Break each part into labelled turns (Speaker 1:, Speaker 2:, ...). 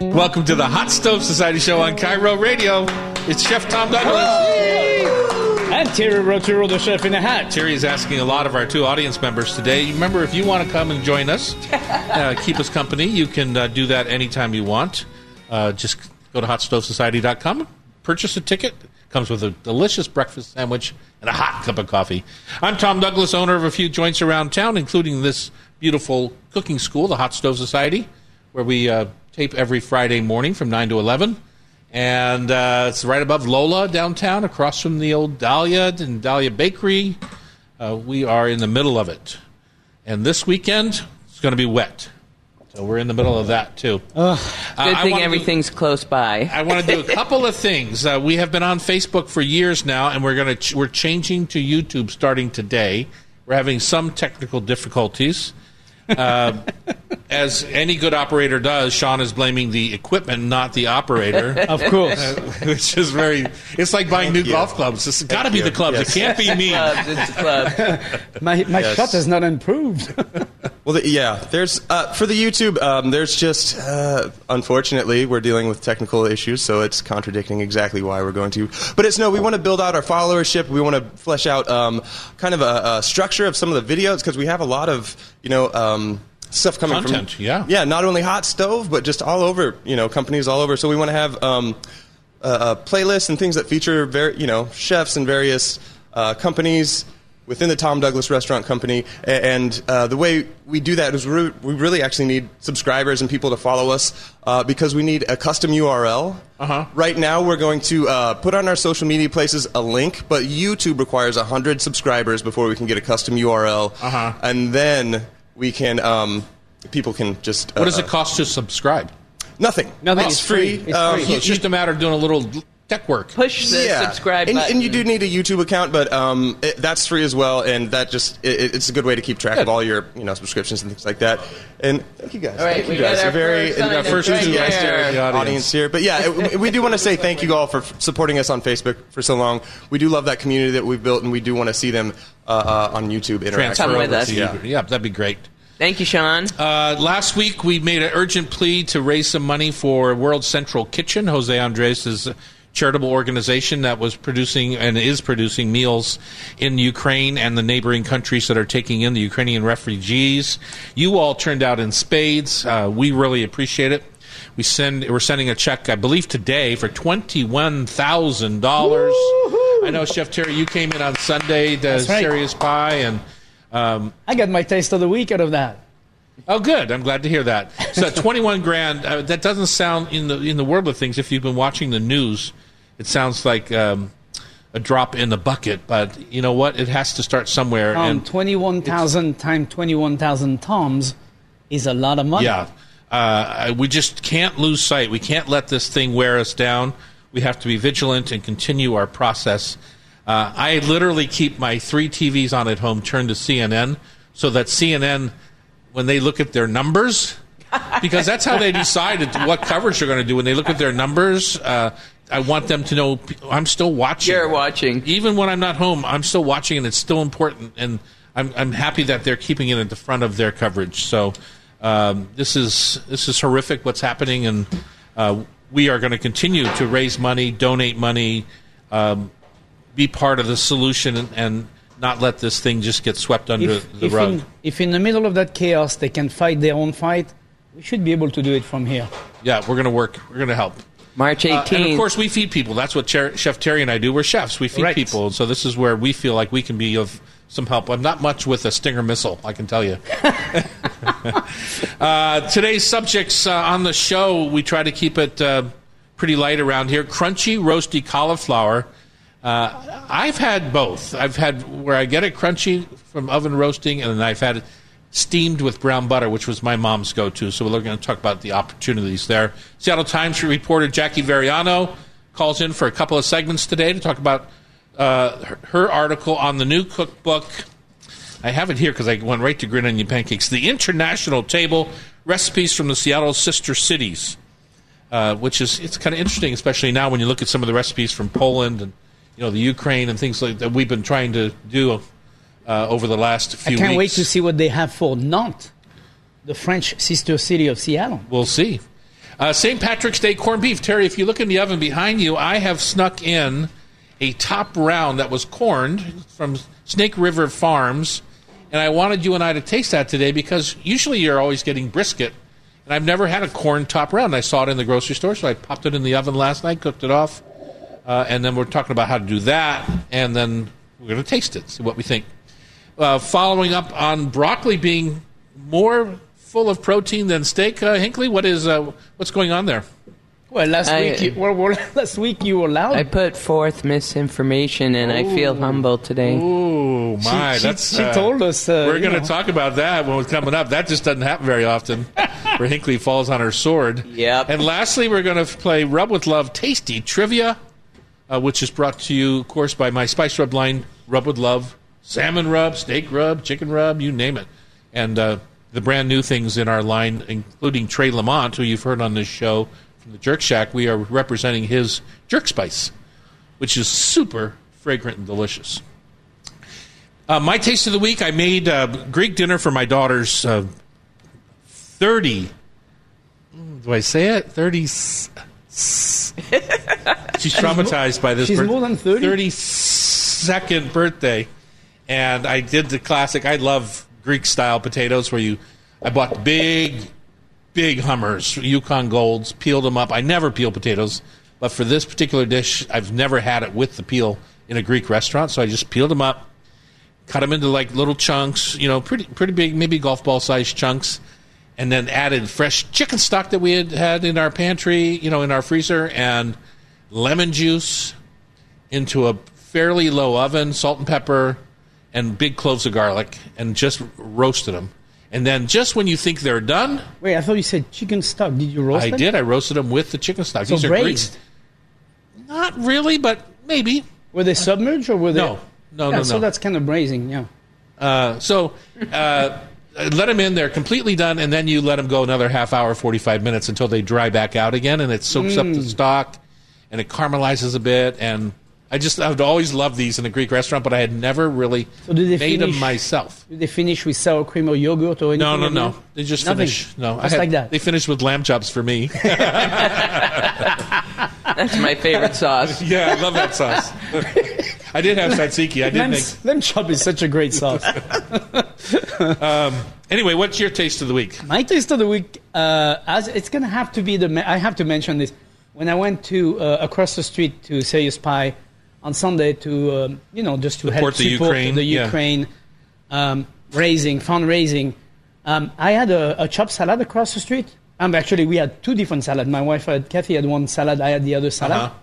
Speaker 1: Welcome to the Hot Stove Society show on KIRO Radio. It's Chef Tom Douglas.
Speaker 2: And Terry Rautureau, the chef in a hat.
Speaker 1: Terry is asking a lot of our two audience members today. Remember, if you want to come and join us, uh, keep us company, you can uh, do that anytime you want. Uh, just go to hotstovesociety.com, purchase a ticket. Comes with a delicious breakfast sandwich and a hot cup of coffee. I'm Tom Douglas, owner of a few joints around town, including this beautiful cooking school, the Hot Stove Society, where we uh, tape every Friday morning from 9 to 11. And uh, it's right above Lola downtown, across from the old Dahlia and Dahlia Bakery. Uh, we are in the middle of it. And this weekend, it's going to be wet. So we're in the middle of that, too. Uh,
Speaker 3: Good
Speaker 1: I
Speaker 3: thing
Speaker 1: wanna do-
Speaker 3: everything's close by.
Speaker 1: I want to do a couple of things. Uh, we have been on Facebook for years now, and we're going to ch- we're changing to YouTube starting today. We're having some technical difficulties. Uh, as any good operator does, Sean is blaming the equipment, not the operator.
Speaker 2: Of course.
Speaker 1: which is very. It's like buying new
Speaker 4: you.
Speaker 1: golf clubs. It's got to be
Speaker 4: you.
Speaker 1: the clubs.
Speaker 4: Yes.
Speaker 1: It can't be me.
Speaker 3: Clubs, it's a club.
Speaker 2: my my
Speaker 4: Yes.
Speaker 2: shot has not improved.
Speaker 4: Well, the, yeah, there's uh, for the YouTube. Um, there's just uh, unfortunately we're dealing with technical issues, so it's contradicting exactly why we're going to. But it's no, we want to build out our followership. We want to flesh out um, kind of a, a structure of some of the videos because we have a lot of you know. Um, Stuff coming
Speaker 1: Content,
Speaker 4: from
Speaker 1: yeah.
Speaker 4: yeah, not only hot stove, but just all over, you know, companies all over. So we want to have um, a, a and things that feature, very, you know, chefs and various uh, companies within the Tom Douglas Restaurant Company. And uh, the way we do that is we we really actually need subscribers and people to follow us uh, because we need a custom URL.
Speaker 1: Uh-huh.
Speaker 4: Right now, we're going to uh, put on our social media places a link, but YouTube requires 100 subscribers before we can get a custom URL.
Speaker 1: Uh-huh.
Speaker 4: And then we can, um, people can just.
Speaker 1: What does
Speaker 4: uh,
Speaker 1: it cost to subscribe?
Speaker 4: Nothing.
Speaker 2: Nothing.
Speaker 4: It's
Speaker 2: It's free.
Speaker 4: free.
Speaker 2: It's
Speaker 4: Um,
Speaker 2: free.
Speaker 1: So it's just a matter of doing a little tech work.
Speaker 3: Push the subscribe
Speaker 4: and,
Speaker 3: button.
Speaker 4: and you do need a YouTube account, but um, it, that's free as well, and that just it, it's a good way to keep track
Speaker 1: Good.
Speaker 4: of all your you know subscriptions and things like that. And thank you guys.
Speaker 3: All right,
Speaker 4: thank you guys.
Speaker 3: got our
Speaker 4: You're very
Speaker 3: first
Speaker 4: and
Speaker 3: sign
Speaker 4: our first
Speaker 3: right
Speaker 4: enthusiastic
Speaker 3: there.
Speaker 1: The audience.
Speaker 4: audience here. But yeah, it- we do want to say thank you all for f- supporting us on Facebook for so long. We do love that community that we've built, and we do want to see them uh, uh, on YouTube interact.
Speaker 1: Transfer
Speaker 3: Come with us.
Speaker 4: Yeah.
Speaker 1: Yeah, that'd be great.
Speaker 3: Thank you, Sean.
Speaker 1: Uh, last week, we made an urgent plea to raise some money for World Central Kitchen, Jose Andres' charitable organization that was producing and is producing meals in Ukraine and the neighboring countries that are taking in the Ukrainian refugees. You all turned out in spades. Uh, we really appreciate it. We send we're sending a check, I believe, today for twenty one thousand dollars. I know, Chef Terry, you came in on Sunday to
Speaker 2: That's right.
Speaker 1: Serious Pie and. Um,
Speaker 2: I got my taste of the week out of that.
Speaker 1: Oh, good. I'm glad to hear that. So, 21 grand. Uh, that doesn't sound in the in the world of things. If you've been watching the news, it sounds like um, a drop in the bucket. But you know what? It has to start somewhere.
Speaker 2: Um,
Speaker 1: and
Speaker 2: 21,000 times 21,000 toms is a lot of money.
Speaker 1: yeah, uh, we just can't lose sight. We can't let this thing wear us down. We have to be vigilant and continue our process. Uh, I literally keep my three TVs on at home turned to CNN so that CNN, when they look at their numbers, because that's how they decide what coverage they're going to do. When they look at their numbers, uh, I want them to know I'm still watching.
Speaker 3: You're watching.
Speaker 1: Even when I'm not home, I'm still watching, and it's still important. And I'm, I'm happy that they're keeping it at the front of their coverage. So um, this is this is horrific what's happening, and uh, we are going to continue to raise money, donate money, um, be part of the solution, and, and not let this thing just get swept under
Speaker 2: If,
Speaker 1: the
Speaker 2: if,
Speaker 1: rug.
Speaker 2: in, if in the middle of that chaos they can fight their own fight, we should be able to do it from here.
Speaker 1: yeah, we're going to work. We're going to help.
Speaker 3: March
Speaker 1: Uh,
Speaker 3: 18th.
Speaker 1: and of course, we feed people. That's what Cher- Chef Terry and I do. We're chefs. We feed
Speaker 2: Right.
Speaker 1: people. So this is where we feel like we can be of some help. I'm not much with a Stinger missile, I can tell you. uh, today's subjects uh, on the show, we try to keep it uh, pretty light around here. Crunchy, roasty cauliflower. Uh, I've had both. I've had where I get it crunchy from oven roasting, and then I've had it steamed with brown butter, which was my mom's go-to. So we're going to talk about the opportunities there. Seattle Times reporter Jackie Varriano calls in for a couple of segments today to talk about uh, her, her article on the new cookbook. I have it here because I went right to Green Onion Pancakes. The International Table Recipes from the Seattle Sister Cities, uh, which is it's kind of interesting, especially now when you look at some of the recipes from Poland and you know the Ukraine and things like that we've been trying to do uh, over the last few weeks.
Speaker 2: I can't wait to see what they have for Nantes, the French sister city of Seattle.
Speaker 1: We'll see. Uh, St. Patrick's Day corned beef. Terry, if you look in the oven behind you, I have snuck in a top round that was corned from Snake River Farms, and I wanted you and I to taste that today because usually you're always getting brisket, and I've never had a corned top round. I saw it in the grocery store, so I popped it in the oven last night, cooked it off, uh, and then we're talking about how to do that, and then we're going to taste it, see what we think. Uh, following up on broccoli being more full of protein than steak, uh, Hinkley, what is uh, what's going on there?
Speaker 2: Well, last
Speaker 3: I-
Speaker 2: week, you, well, well, last week you were loud.
Speaker 3: I put forth misinformation, and I feel humble today.
Speaker 1: Oh my!
Speaker 2: she, she,
Speaker 1: that's
Speaker 2: she
Speaker 1: uh,
Speaker 2: told us. Uh,
Speaker 1: We're going to talk about that when we're coming up. That just doesn't happen very often, where Hinkley falls on her sword.
Speaker 3: Yep.
Speaker 1: And lastly, we're going to play Rub with Love Tasty Trivia, uh, which is brought to you, of course, by my Spice Rub line, Rub with Love, salmon rub, steak rub, chicken rub, you name it. And uh, the brand new things in our line, including Trey Lamont, who you've heard on this show from the Jerk Shack. We are representing his Jerk Spice, which is super fragrant and delicious. Uh, my taste of the week, I made uh, Greek dinner for my daughter's uh, 30. Do I say it? 30. s- s- She's traumatized by this.
Speaker 2: she's more than 30?
Speaker 1: 32nd birthday. And I did the classic. I love Greek style potatoes where you, I bought big, big Hummers, Yukon Golds, peeled them up. I never peel potatoes, but for this particular dish, I've never had it with the peel in a Greek restaurant. So I just peeled them up, cut them into like little chunks, you know, pretty pretty big, maybe golf ball sized chunks, and then added fresh chicken stock that we had had in our pantry, you know, in our freezer, and lemon juice into a fairly low oven, salt and pepper, and big cloves of garlic, and just roasted them. And then just when you think they're done,
Speaker 2: Wait, I thought you said chicken stock. Did you roast
Speaker 1: I
Speaker 2: them?
Speaker 1: did. I roasted them with the chicken stock.
Speaker 2: So
Speaker 1: These are
Speaker 2: braised.
Speaker 1: Not really, but maybe.
Speaker 2: Were they submerged or were they?
Speaker 1: No. No,
Speaker 2: yeah,
Speaker 1: no,
Speaker 2: So that's kind of braising, yeah.
Speaker 1: Uh, so uh, let them in. They're completely done, and then you let them go another half hour, forty-five minutes until they dry back out again, and it soaks up
Speaker 2: Mm.
Speaker 1: the stock, and it caramelizes a bit. And I just I've always loved these in a Greek restaurant, but I had never really
Speaker 2: So did they
Speaker 1: made them myself.
Speaker 2: Do they finish with sour cream or yogurt or anything?
Speaker 1: No, no, no.
Speaker 2: that?
Speaker 1: They just
Speaker 2: Nothing.
Speaker 1: finish. No, I
Speaker 2: Just
Speaker 1: had-
Speaker 2: like that.
Speaker 1: They finished with lamb chops for me.
Speaker 3: That's my favorite sauce.
Speaker 1: yeah, I love that sauce. I did have tzatziki. I did
Speaker 2: Lamb,
Speaker 1: make.
Speaker 2: lamb chop is such a great sauce.
Speaker 1: Anyway, what's your taste of the week?
Speaker 2: My taste of the week, uh, as it's going to have to be the. I have to mention this. When I went to uh, across the street to Serious Pie on Sunday to, um, you know, just to help
Speaker 1: Support the
Speaker 2: support
Speaker 1: Ukraine,
Speaker 2: the
Speaker 1: yeah.
Speaker 2: Ukraine um, raising fundraising, um, I had a, a chopped salad across the street. Um, actually, we had two different salads. My wife had Kathy had one salad. I had the other salad.
Speaker 1: Uh-huh.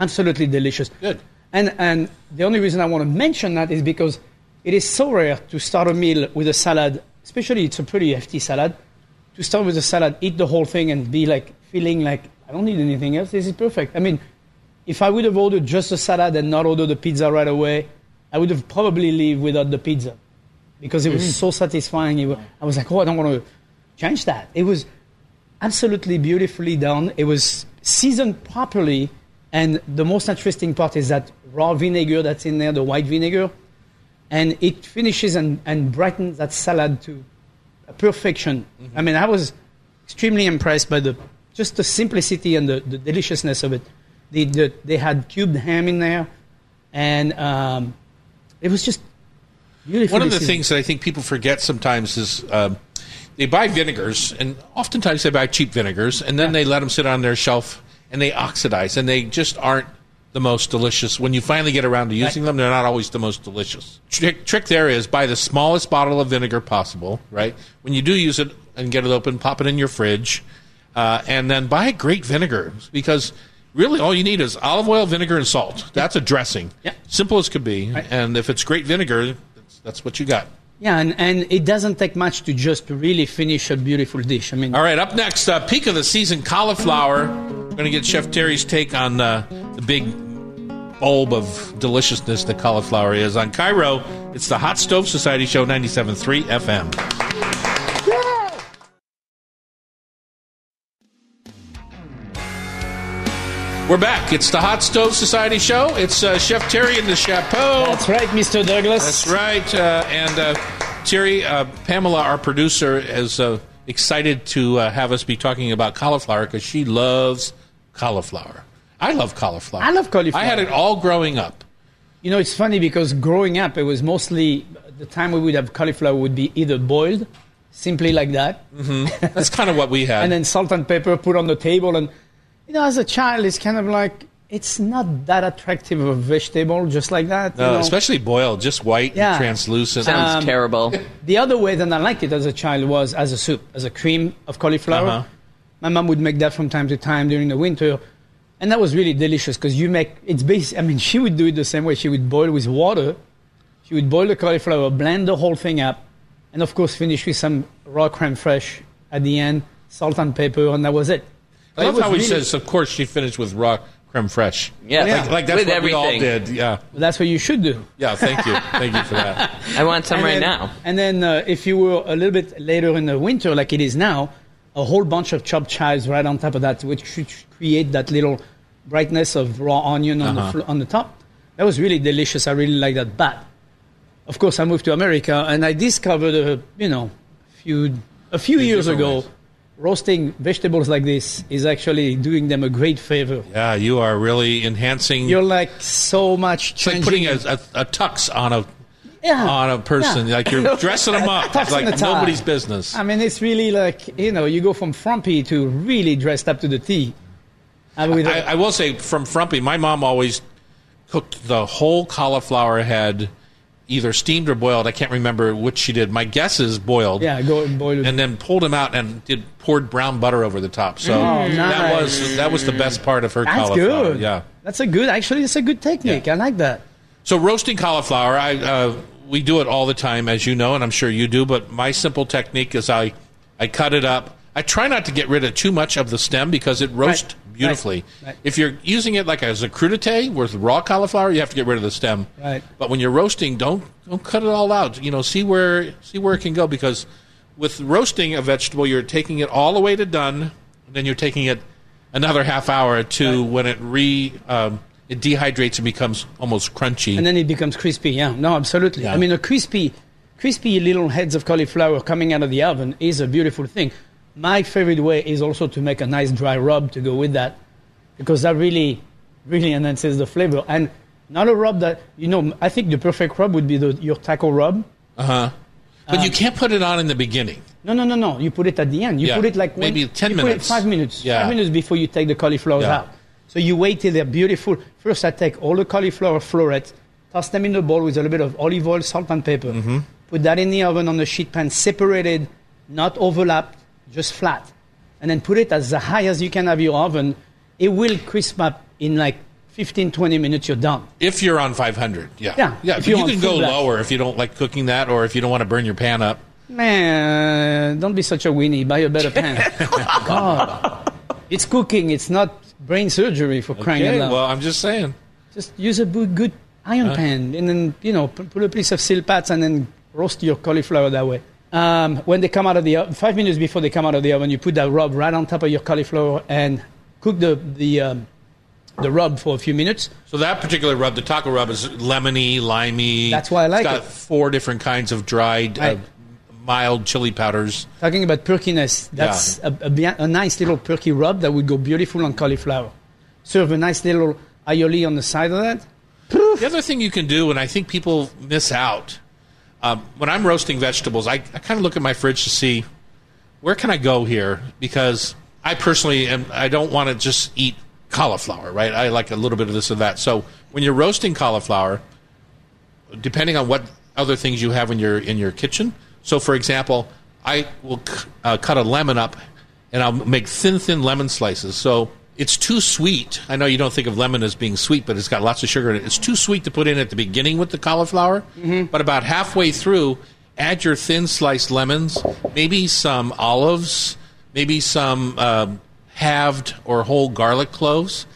Speaker 2: Absolutely delicious.
Speaker 1: Good.
Speaker 2: And and the only reason I want to mention that is because it is so rare to start a meal with a salad, especially it's a pretty hefty salad. To start with a salad, eat the whole thing, and be like feeling like I don't need anything else. This is perfect. I mean, if I would have ordered just a salad and not ordered the pizza right away, I would have probably leave without the pizza because it was mm-hmm. so satisfying. It wa- I was like, oh, I don't want to change that. It was absolutely beautifully done. It was seasoned properly, and the most interesting part is that raw vinegar that's in there, the white vinegar, and it finishes and, and brightens that salad to perfection. Mm-hmm. I mean, I was extremely impressed by the just the simplicity and the, the deliciousness of it. The, the, they had cubed ham in there, and um, it was just beautiful.
Speaker 1: One of the things that I think people forget sometimes is um, they buy vinegars, and oftentimes they buy cheap vinegars, and then they let them sit on their shelf and they oxidize, and they just aren't the most delicious. When you finally get around to using them, they're not always the most delicious. Trick, trick there is buy the smallest bottle of vinegar possible, right? When you do use it and get it open, pop it in your fridge, uh, and then buy great vinegar because really all you need is olive oil, vinegar, and salt. That's a dressing.
Speaker 2: Yeah.
Speaker 1: Simple as could be. And if it's great vinegar, that's, that's what you got.
Speaker 2: Yeah, and, and it doesn't take much to just really finish a beautiful dish. I mean,
Speaker 1: All right, up next, uh, peak of the season cauliflower. We're going to get Chef Terry's take on uh, the big bulb of deliciousness that cauliflower is. On KIRO, it's the Hot Stove Society Show 97.3 FM. We're back. It's the Hot Stove Society Show. It's uh, Chef Terry in the chapeau.
Speaker 2: that's right, Mr. Douglas.
Speaker 1: That's right. Uh, and uh, Terry, uh, Pamela, our producer, is uh, excited to uh, have us be talking about cauliflower because she loves cauliflower. I love cauliflower.
Speaker 2: I love cauliflower.
Speaker 1: I had it all growing up.
Speaker 2: You know, it's funny because growing up, it was mostly the time we would have cauliflower would be either boiled, simply like that,
Speaker 1: That's kind of what we had.
Speaker 2: and then salt and pepper put on the table. And you know, as a child, it's kind of like it's not that attractive of a vegetable, just like that. you know?
Speaker 1: Uh, especially boiled, just white
Speaker 2: Yeah.
Speaker 1: and translucent.
Speaker 3: Sounds
Speaker 2: Um,
Speaker 3: terrible.
Speaker 2: The other way that I liked it as a child was as a soup, as a cream of cauliflower.
Speaker 1: Uh-huh.
Speaker 2: My mom would make that from time to time during the winter, and that was really delicious because you make it's basic. I mean, she would do it the same way. She would boil with water. She would boil the cauliflower, blend the whole thing up, and of course finish with some raw creme fraiche at the end, salt and pepper, and that was it.
Speaker 1: I love how he
Speaker 2: really-
Speaker 1: says, of course, she finished with raw creme fraiche.
Speaker 3: Yeah,
Speaker 1: Like, like that's
Speaker 3: with
Speaker 1: what
Speaker 3: everything.
Speaker 1: we all did. Yeah.
Speaker 2: That's what you should do.
Speaker 1: Yeah, thank you. thank you for that.
Speaker 3: I want some
Speaker 2: And
Speaker 3: right
Speaker 2: then-
Speaker 3: now.
Speaker 2: And then uh, if you were a little bit later in the winter, like it is now, a whole bunch of chopped chives right on top of that, which should create that little brightness of raw onion on,
Speaker 1: Uh-huh.
Speaker 2: the, fl- on the top. That was really delicious. I really like that. But, of course, I moved to America and I discovered, a, you know, few, a few
Speaker 1: In
Speaker 2: years ago,
Speaker 1: ways.
Speaker 2: Roasting vegetables like this is actually doing them a great favor.
Speaker 1: Yeah, you are really enhancing.
Speaker 2: You're like so much
Speaker 1: it's like putting a, a, a tux on a
Speaker 2: Yeah.
Speaker 1: on a person.
Speaker 2: Yeah.
Speaker 1: Like you're dressing them up. It's like nobody's business.
Speaker 2: I mean, it's really like you know, you go from frumpy to really dressed up to the T.
Speaker 1: I, I will say from Frumpy, my mom always cooked the whole cauliflower head, either steamed or boiled. I can't remember which she did. My guess is boiled.
Speaker 2: yeah, go and boil it.
Speaker 1: And then pulled them out and did poured brown butter over the top. So
Speaker 2: Oh,
Speaker 1: that was that was the best part of her
Speaker 2: That's
Speaker 1: cauliflower.
Speaker 2: good.
Speaker 1: Yeah.
Speaker 2: that's a good. Actually, it's a good technique.
Speaker 1: Yeah.
Speaker 2: I like that.
Speaker 1: So roasting cauliflower, I uh, we do it all the time, as you know, and I'm sure you do. But my simple technique is I I cut it up. I try not to get rid of too much of the stem because it roasts
Speaker 2: Right.
Speaker 1: Beautifully.
Speaker 2: Right. Right.
Speaker 1: If you're using it like as a crudité with raw cauliflower, you have to get rid of the stem.
Speaker 2: Right.
Speaker 1: But when you're roasting, don't don't cut it all out. You know, see where see where it can go because with roasting a vegetable, you're taking it all the way to done, and then you're taking it another half hour to when it re um, it dehydrates and becomes almost crunchy.
Speaker 2: And then it becomes crispy. Yeah, no, absolutely.
Speaker 1: Yeah.
Speaker 2: I mean, a crispy, crispy little heads of cauliflower coming out of the oven is a beautiful thing. My favorite way is also to make a nice dry rub to go with that, because that really, really enhances the flavor. And not a rub that you know. I think the perfect rub would be the, your taco rub.
Speaker 1: Uh huh. But you can't put it on in the beginning.
Speaker 2: No, no, no, no. You put it at the end. You
Speaker 1: Yeah,
Speaker 2: put it like when,
Speaker 1: maybe 10
Speaker 2: you Put
Speaker 1: minutes.
Speaker 2: five minutes.
Speaker 1: Yeah.
Speaker 2: Five minutes before you take the cauliflowers
Speaker 1: Yeah.
Speaker 2: out. So you wait till they're beautiful. First, I take all the cauliflower florets, toss them in the bowl with a little bit of olive oil, salt, and pepper.
Speaker 1: Mm-hmm.
Speaker 2: Put that in the oven on the sheet pan, separated, not overlapped, just flat. And then put it as high as you can have your oven. It will crisp up in like 15, 20 minutes. You're done.
Speaker 1: If you're on 500, yeah.
Speaker 2: Yeah,
Speaker 1: Yeah,
Speaker 2: if
Speaker 1: you can go
Speaker 2: blast.
Speaker 1: lower if you don't like cooking that or if you don't want to burn your pan up.
Speaker 2: Man, don't be such a weenie. Buy a better pan. God. It's cooking. It's not brain surgery for crying out
Speaker 1: Okay,
Speaker 2: loud.
Speaker 1: well, I'm just saying.
Speaker 2: Just use a good, iron pan and then, you know, pu- put a piece of silpats and then roast your cauliflower that way. Um, when they come out of the oven, five minutes before they come out of the oven, you put that rub right on top of your cauliflower and cook the, the, um, the rub for a few minutes.
Speaker 1: So that particular rub, the taco rub, is lemony, limey.
Speaker 2: That's why I like
Speaker 1: it's got
Speaker 2: it.
Speaker 1: four different kinds of dried, uh, mild chili powders.
Speaker 2: Talking about perkiness, that's a, a, a nice little perky rub that would go beautiful on cauliflower. Serve a nice little aioli on the side of that.
Speaker 1: The other thing you can do, and I think people miss out, um, when I'm roasting vegetables, I, I kind of look at my fridge to see where can I go here because I personally am. I don't want to just eat cauliflower, right? I like a little bit of this or that. So when you're roasting cauliflower, depending on what other things you have in your in your kitchen. So, for example, I will uh, cut a lemon up, and I'll make thin, thin lemon slices. So it's too sweet. I know you don't think of lemon as being sweet, but it's got lots of sugar in it. It's too sweet to put in at the beginning with the cauliflower. But about halfway through, add your thin sliced lemons, maybe some olives, maybe some um, halved or whole garlic cloves,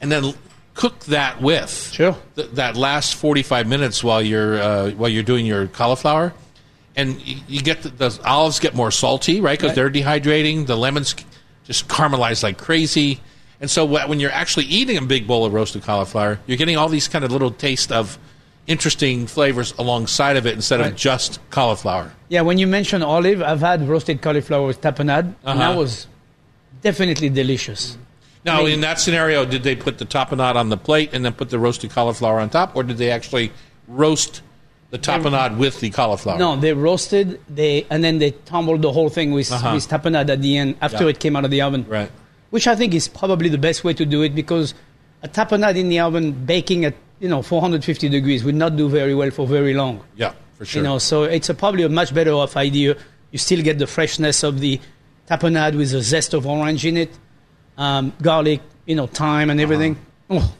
Speaker 1: and then cook that with
Speaker 2: Sure.
Speaker 1: th- that last 45 minutes while you're uh, while you're doing your cauliflower and you, you get the, the olives get more salty right because
Speaker 2: Right.
Speaker 1: they're dehydrating the lemons just caramelize like crazy and so when you're actually eating a big bowl of roasted cauliflower you're getting all these kind of little taste of interesting flavors alongside of it instead of just cauliflower.
Speaker 2: Yeah, when you mention olive, I've had roasted cauliflower with tapenade, and that
Speaker 1: Uh-huh.
Speaker 2: was definitely delicious.
Speaker 1: Now,
Speaker 2: I mean-
Speaker 1: in that scenario, did they put the tapenade on the plate and then put the roasted cauliflower on top, or did they actually roast the tapenade with the cauliflower?
Speaker 2: No, they roasted, they and then they tumbled the whole thing with,
Speaker 1: Uh-huh.
Speaker 2: with tapenade at the end after
Speaker 1: Yeah.
Speaker 2: it came out of the oven.
Speaker 1: Right.
Speaker 2: Which I think is probably the best way to do it because a tapenade in the oven baking at you know 450 degrees would not do very well for very long.
Speaker 1: Yeah, for sure.
Speaker 2: You know, so it's a, probably a much better off idea. You still get the freshness of the tapenade with the zest of orange in it, um, garlic, you know, thyme and everything.
Speaker 1: Uh-huh.
Speaker 2: Oh,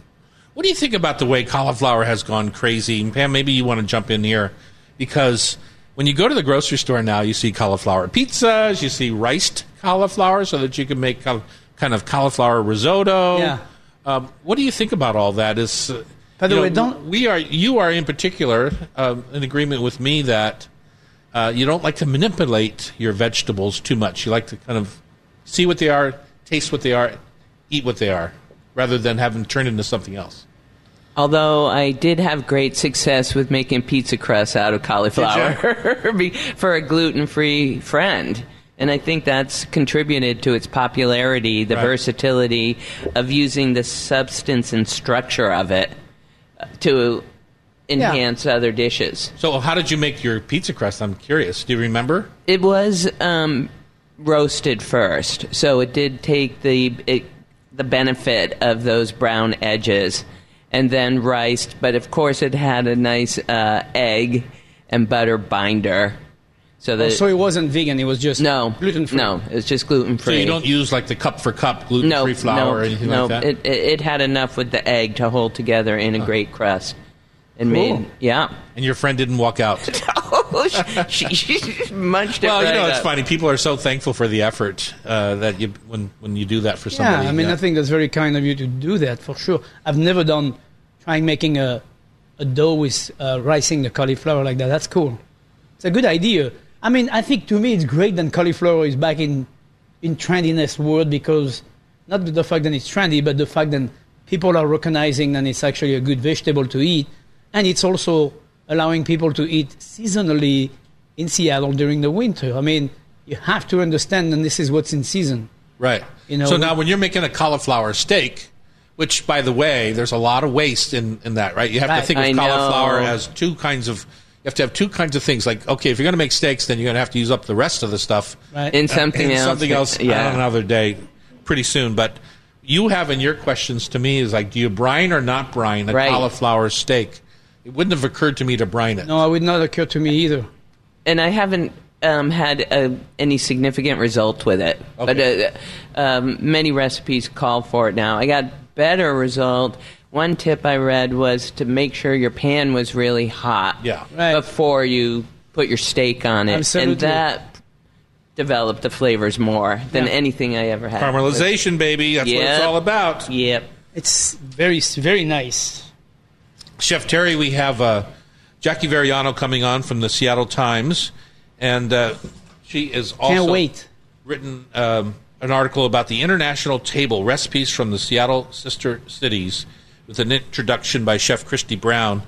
Speaker 1: What do you think about the way cauliflower has gone crazy? And Pam, maybe you want to jump in here because when you go to the grocery store now, you see cauliflower pizzas, you see riced cauliflower so that you can make col- kind of cauliflower risotto.
Speaker 2: Yeah.
Speaker 1: Um, what do you think about all that? Is uh,
Speaker 2: By the way,
Speaker 1: know,
Speaker 2: don't-
Speaker 1: we are you are in particular um, in agreement with me that uh, you don't like to manipulate your vegetables too much. You like to kind of see what they are, taste what they are, eat what they are, rather than have them turn into something else.
Speaker 3: Although I did have great success with making pizza crust out of cauliflower for a gluten free friend. And I think that's contributed to its popularity, the
Speaker 1: Right.
Speaker 3: versatility of using the substance and structure of it uh, to enhance other dishes.
Speaker 1: So, how did you make your pizza crust? I'm curious. Do you remember?
Speaker 3: It was um, roasted first, so it did take the it, the benefit of those brown edges, and then riced. But of course, it had a nice uh, egg and butter binder. So that
Speaker 2: so it wasn't vegan; it was just
Speaker 3: no
Speaker 2: gluten free.
Speaker 3: No, it's just gluten free.
Speaker 1: So
Speaker 3: free.
Speaker 1: you don't use like the cup for cup gluten
Speaker 3: no
Speaker 1: free flour
Speaker 3: no,
Speaker 1: or anything
Speaker 3: no.
Speaker 1: like that.
Speaker 3: It, it it had enough with the egg to hold together in a great crust, and
Speaker 2: Cool.
Speaker 3: made yeah.
Speaker 1: and your friend didn't walk out.
Speaker 3: Oh, she, she munched it
Speaker 1: well,
Speaker 3: right
Speaker 1: you know, it's
Speaker 3: up.
Speaker 1: funny. People are so thankful for the effort uh, that you when when you do that for somebody. Yeah.
Speaker 2: I mean, I think that's very kind of you to do that for sure. I've never done trying making a a dough with uh, ricing the cauliflower like that. That's cool. It's a good idea. I mean, I think to me it's great that cauliflower is back in in trendiness world because not the fact that it's trendy, but the fact that people are recognizing that it's actually a good vegetable to eat, and it's also allowing people to eat seasonally in Seattle during the winter. I mean, you have to understand, that this is what's in season.
Speaker 1: right.
Speaker 2: you know,
Speaker 1: so now, when you're making a cauliflower steak, which by the way, there's a lot of waste in, in that, right? You have to
Speaker 2: Right.
Speaker 1: think of
Speaker 3: I
Speaker 1: cauliflower
Speaker 3: know.
Speaker 1: as two kinds of. You have to have two kinds of things. Like, okay, if you're going to make steaks, then you're going to have to use up the rest of the stuff.
Speaker 2: Right.
Speaker 3: in something
Speaker 1: and
Speaker 3: else.
Speaker 1: something else
Speaker 3: Yeah.
Speaker 1: on another day, pretty soon. But you have in your questions to me is like, do you brine or not brine a
Speaker 3: Right.
Speaker 1: cauliflower steak? It wouldn't have occurred to me to brine it.
Speaker 2: No, it would not occur to me either.
Speaker 3: and I haven't um, had uh, any significant result with it.
Speaker 1: Okay.
Speaker 3: But uh, um, many recipes call for it now. I got better result. One tip I read was to make sure your pan was really hot
Speaker 1: Yeah.
Speaker 2: Right.
Speaker 3: before you put your steak on it,
Speaker 2: Absolutely.
Speaker 3: and that developed the flavors more than
Speaker 2: Yeah.
Speaker 3: anything I ever had.
Speaker 1: Caramelization, baby. That's what it's
Speaker 3: Yep.
Speaker 1: all about.
Speaker 3: Yep.
Speaker 2: It's very, very nice.
Speaker 1: Chef Terry, we have uh, Jackie Varriano coming on from the Seattle Times, and uh, she is also
Speaker 2: Can't wait.
Speaker 1: written um, an article about the International Table recipes from the Seattle sister cities, with an introduction by Chef Kristi Brown.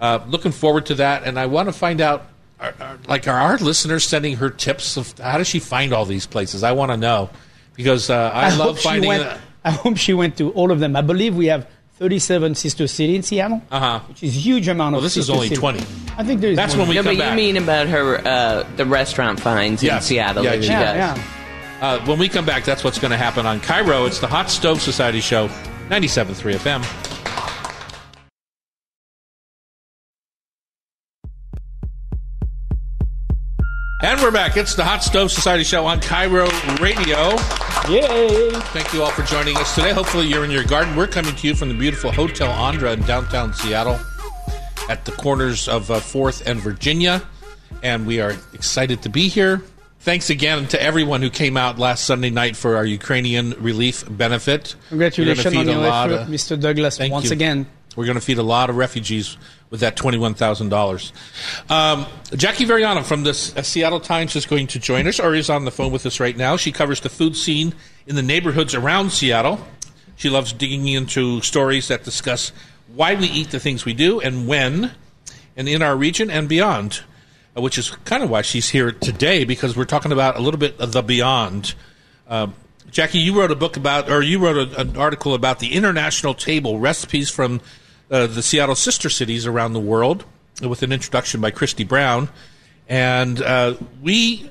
Speaker 1: Uh, looking forward to that, and I want to find out, are, are, like, are our listeners sending her tips of how does she find all these places? I want to know because uh, I, love finding.
Speaker 2: went,
Speaker 1: uh,
Speaker 2: I hope she went to all of them. I believe we have 37 sister city in Seattle,
Speaker 1: Uh-huh.
Speaker 2: which is a huge amount
Speaker 1: Well,
Speaker 2: of
Speaker 1: this is only
Speaker 2: city.
Speaker 1: 20.
Speaker 2: I think there is
Speaker 1: That's
Speaker 2: more.
Speaker 1: when we
Speaker 3: No,
Speaker 1: come
Speaker 3: but
Speaker 1: back.
Speaker 3: you mean about her uh, the restaurant finds
Speaker 1: Yeah.
Speaker 3: in Seattle
Speaker 1: Yeah,
Speaker 3: that she
Speaker 1: yeah,
Speaker 3: does.
Speaker 2: yeah.
Speaker 1: Uh, when we come back, that's what's going to happen on KIRO. It's the Hot Stove Society Show, 97.3 FM. And we're back. It's the Hot Stove Society Show on KIRO Radio.
Speaker 2: Yay!
Speaker 1: Thank you all for joining us today. Hopefully, you're in your garden. We're coming to you from the beautiful Hotel Andra in downtown Seattle at the corners of uh, 4th and Virginia. And we are excited to be here. Thanks again to everyone who came out last Sunday night for our Ukrainian relief benefit.
Speaker 2: Congratulations on your effort,
Speaker 1: of-
Speaker 2: Mr. Douglas, once
Speaker 1: you.
Speaker 2: again.
Speaker 1: We're going to feed a lot of refugees with that twenty-one thousand dollars. Um, Jackie Varriano from the uh, Seattle Times is going to join us, or is on the phone with us right now. She covers the food scene in the neighborhoods around Seattle. She loves digging into stories that discuss why we eat the things we do and when. and in our region and beyond, uh, which is kind of why she's here today because we're talking about a little bit of the beyond. Uh, Jackie, you wrote a book about, or you wrote a, an article about the international table recipes from uh, the Seattle sister cities around the world with an introduction by Kristi Brown. And uh, we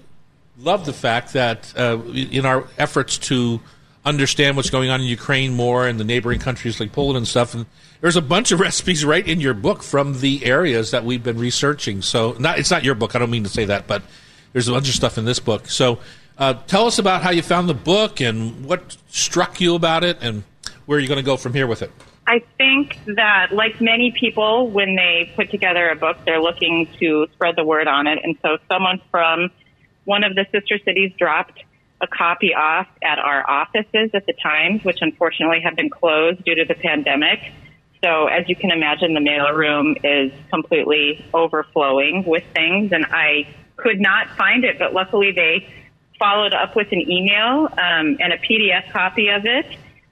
Speaker 1: love the fact that uh, in our efforts to understand what's going on in Ukraine more and the neighboring countries like Poland and stuff, and there's a bunch of recipes right in your book from the areas that we've been researching. So, not it's not your book. I don't mean to say that, but there's a bunch of stuff in this book. So, uh, tell us about how you found the book and what struck you about it, and where you're going to go from here with it.
Speaker 5: I think that, like many people, when they put together a book, they're looking to spread the word on it. And so, someone from one of the sister cities dropped a copy off at our offices at the Times, which unfortunately have been closed due to the pandemic. So, as you can imagine, the mail room is completely overflowing with things, and I could not find it, but luckily they followed up with an email um, and a PDF copy of it,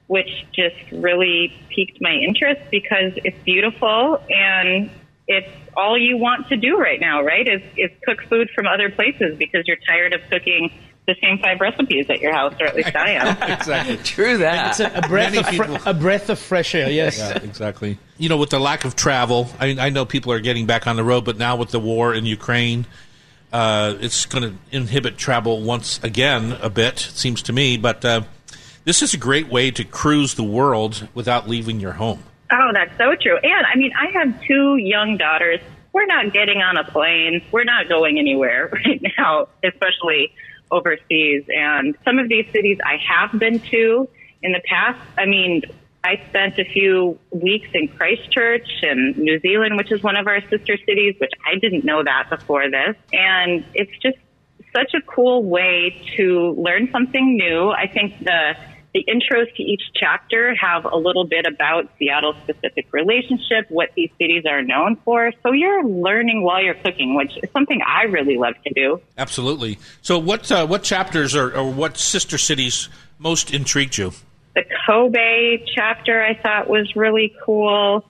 Speaker 5: which just really piqued my interest because it's beautiful and it's all you want to do right now, right? Is, is cook food from other places because you're tired of cooking the same five recipes at your house, or at least I am.
Speaker 1: exactly.
Speaker 3: True that.
Speaker 2: It's a, a breath of fre-
Speaker 1: people-
Speaker 2: a breath of fresh air. Yes.
Speaker 1: Yeah, exactly. You know, with the lack of travel, I, I know people are getting back on the road, but now with the war in Ukraine, uh, it's going to inhibit travel once again a bit, it seems to me. But uh, this is a great way to cruise the world without leaving your home.
Speaker 5: Oh, that's so true. And I mean, I have two young daughters. We're not getting on a plane. We're not going anywhere right now, especially overseas. And some of these cities I have been to in the past. I mean, I spent a few weeks in Christchurch and New Zealand, which is one of our sister cities, which I didn't know that before this. And it's just such a cool way to learn something new. I think the the intros to each chapter have a little bit about Seattle's specific relationship, what these cities are known for. So you're learning while you're cooking, which is something I really love to do.
Speaker 1: Absolutely. So, what uh, what chapters or, or what sister cities most intrigued you?
Speaker 5: The Kobe chapter I thought was really cool.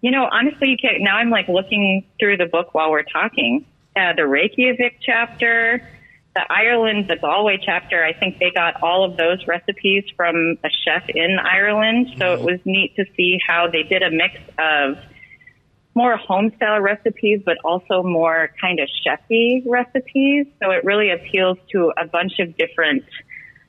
Speaker 5: You know, honestly, you can't, now I'm like looking through the book while we're talking. Uh, the Reykjavik chapter, the Ireland, the Galway chapter, I think they got all of those recipes from a chef in Ireland. So it mm-hmm. was neat to see how they did a mix of more home style recipes, but also more kind of chefy recipes. So it really appeals to a bunch of different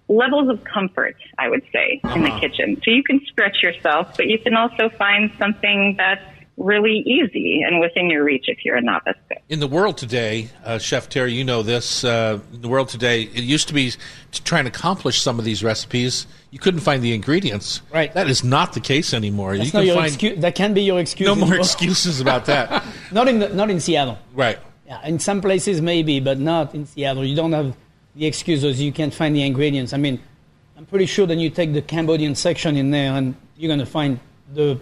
Speaker 5: levels of comfort, I would say, in the uh-huh. kitchen. So you can stretch yourself, but you can also find something that's really easy and within your reach if you're a novice cook.
Speaker 1: In the world today, uh, Chef Terry, you know this. Uh, in the world today, it used to be to try and accomplish some of these recipes, you couldn't find the ingredients.
Speaker 2: Right.
Speaker 1: That is not the case anymore.
Speaker 2: That's
Speaker 1: you can find
Speaker 2: excuse. That can be your excuse.
Speaker 1: no more excuses about that.
Speaker 2: Not in the, not in Seattle.
Speaker 1: right.
Speaker 2: Yeah, in some places maybe, but not in Seattle. You don't have the excuses. You can't find the ingredients. I mean, I'm pretty sure that you take the Cambodian section in there, and you're gonna find the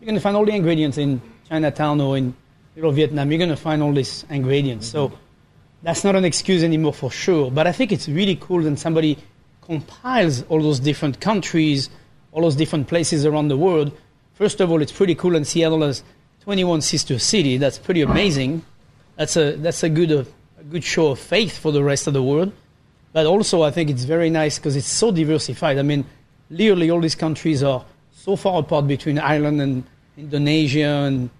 Speaker 2: you're gonna find all the ingredients in Chinatown or in Little Vietnam. You're gonna find all these ingredients. So that's not an excuse anymore for sure. But I think it's really cool when somebody compiles all those different countries, all those different places around the world. First of all, it's pretty cool, and Seattle has 21 sister city. That's pretty amazing. That's a that's a good uh, a good show of faith for the rest of the world. But also, I think it's very nice because it's so diversified. I mean, literally all these countries are so far apart between Ireland and Indonesia and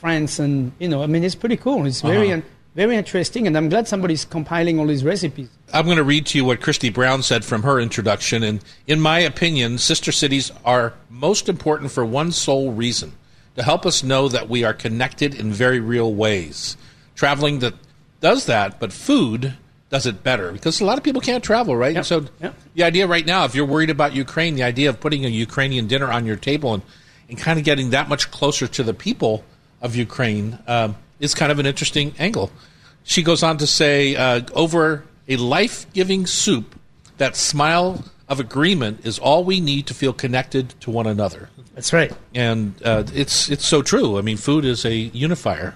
Speaker 2: France, and you know, I mean, it's pretty cool. It's very
Speaker 1: Uh-huh.
Speaker 2: very interesting, and I'm glad somebody's compiling all these recipes.
Speaker 1: I'm going to read to you what Kristi Brown said from her introduction. And in my opinion, sister cities are most important for one sole reason to help us know that we are connected in very real ways. Traveling that does that, but food does it better because a lot of people can't travel, right? And so
Speaker 2: Yep.
Speaker 1: the idea right now, if you're worried about Ukraine, the idea of putting a Ukrainian dinner on your table and, and kind of getting that much closer to the people of Ukraine um, is kind of an interesting angle. She goes on to say, uh, over a life giving soup, that smile of agreement is all we need to feel connected to one another.
Speaker 2: That's right.
Speaker 1: And uh, it's, it's so true. I mean, food is a unifier.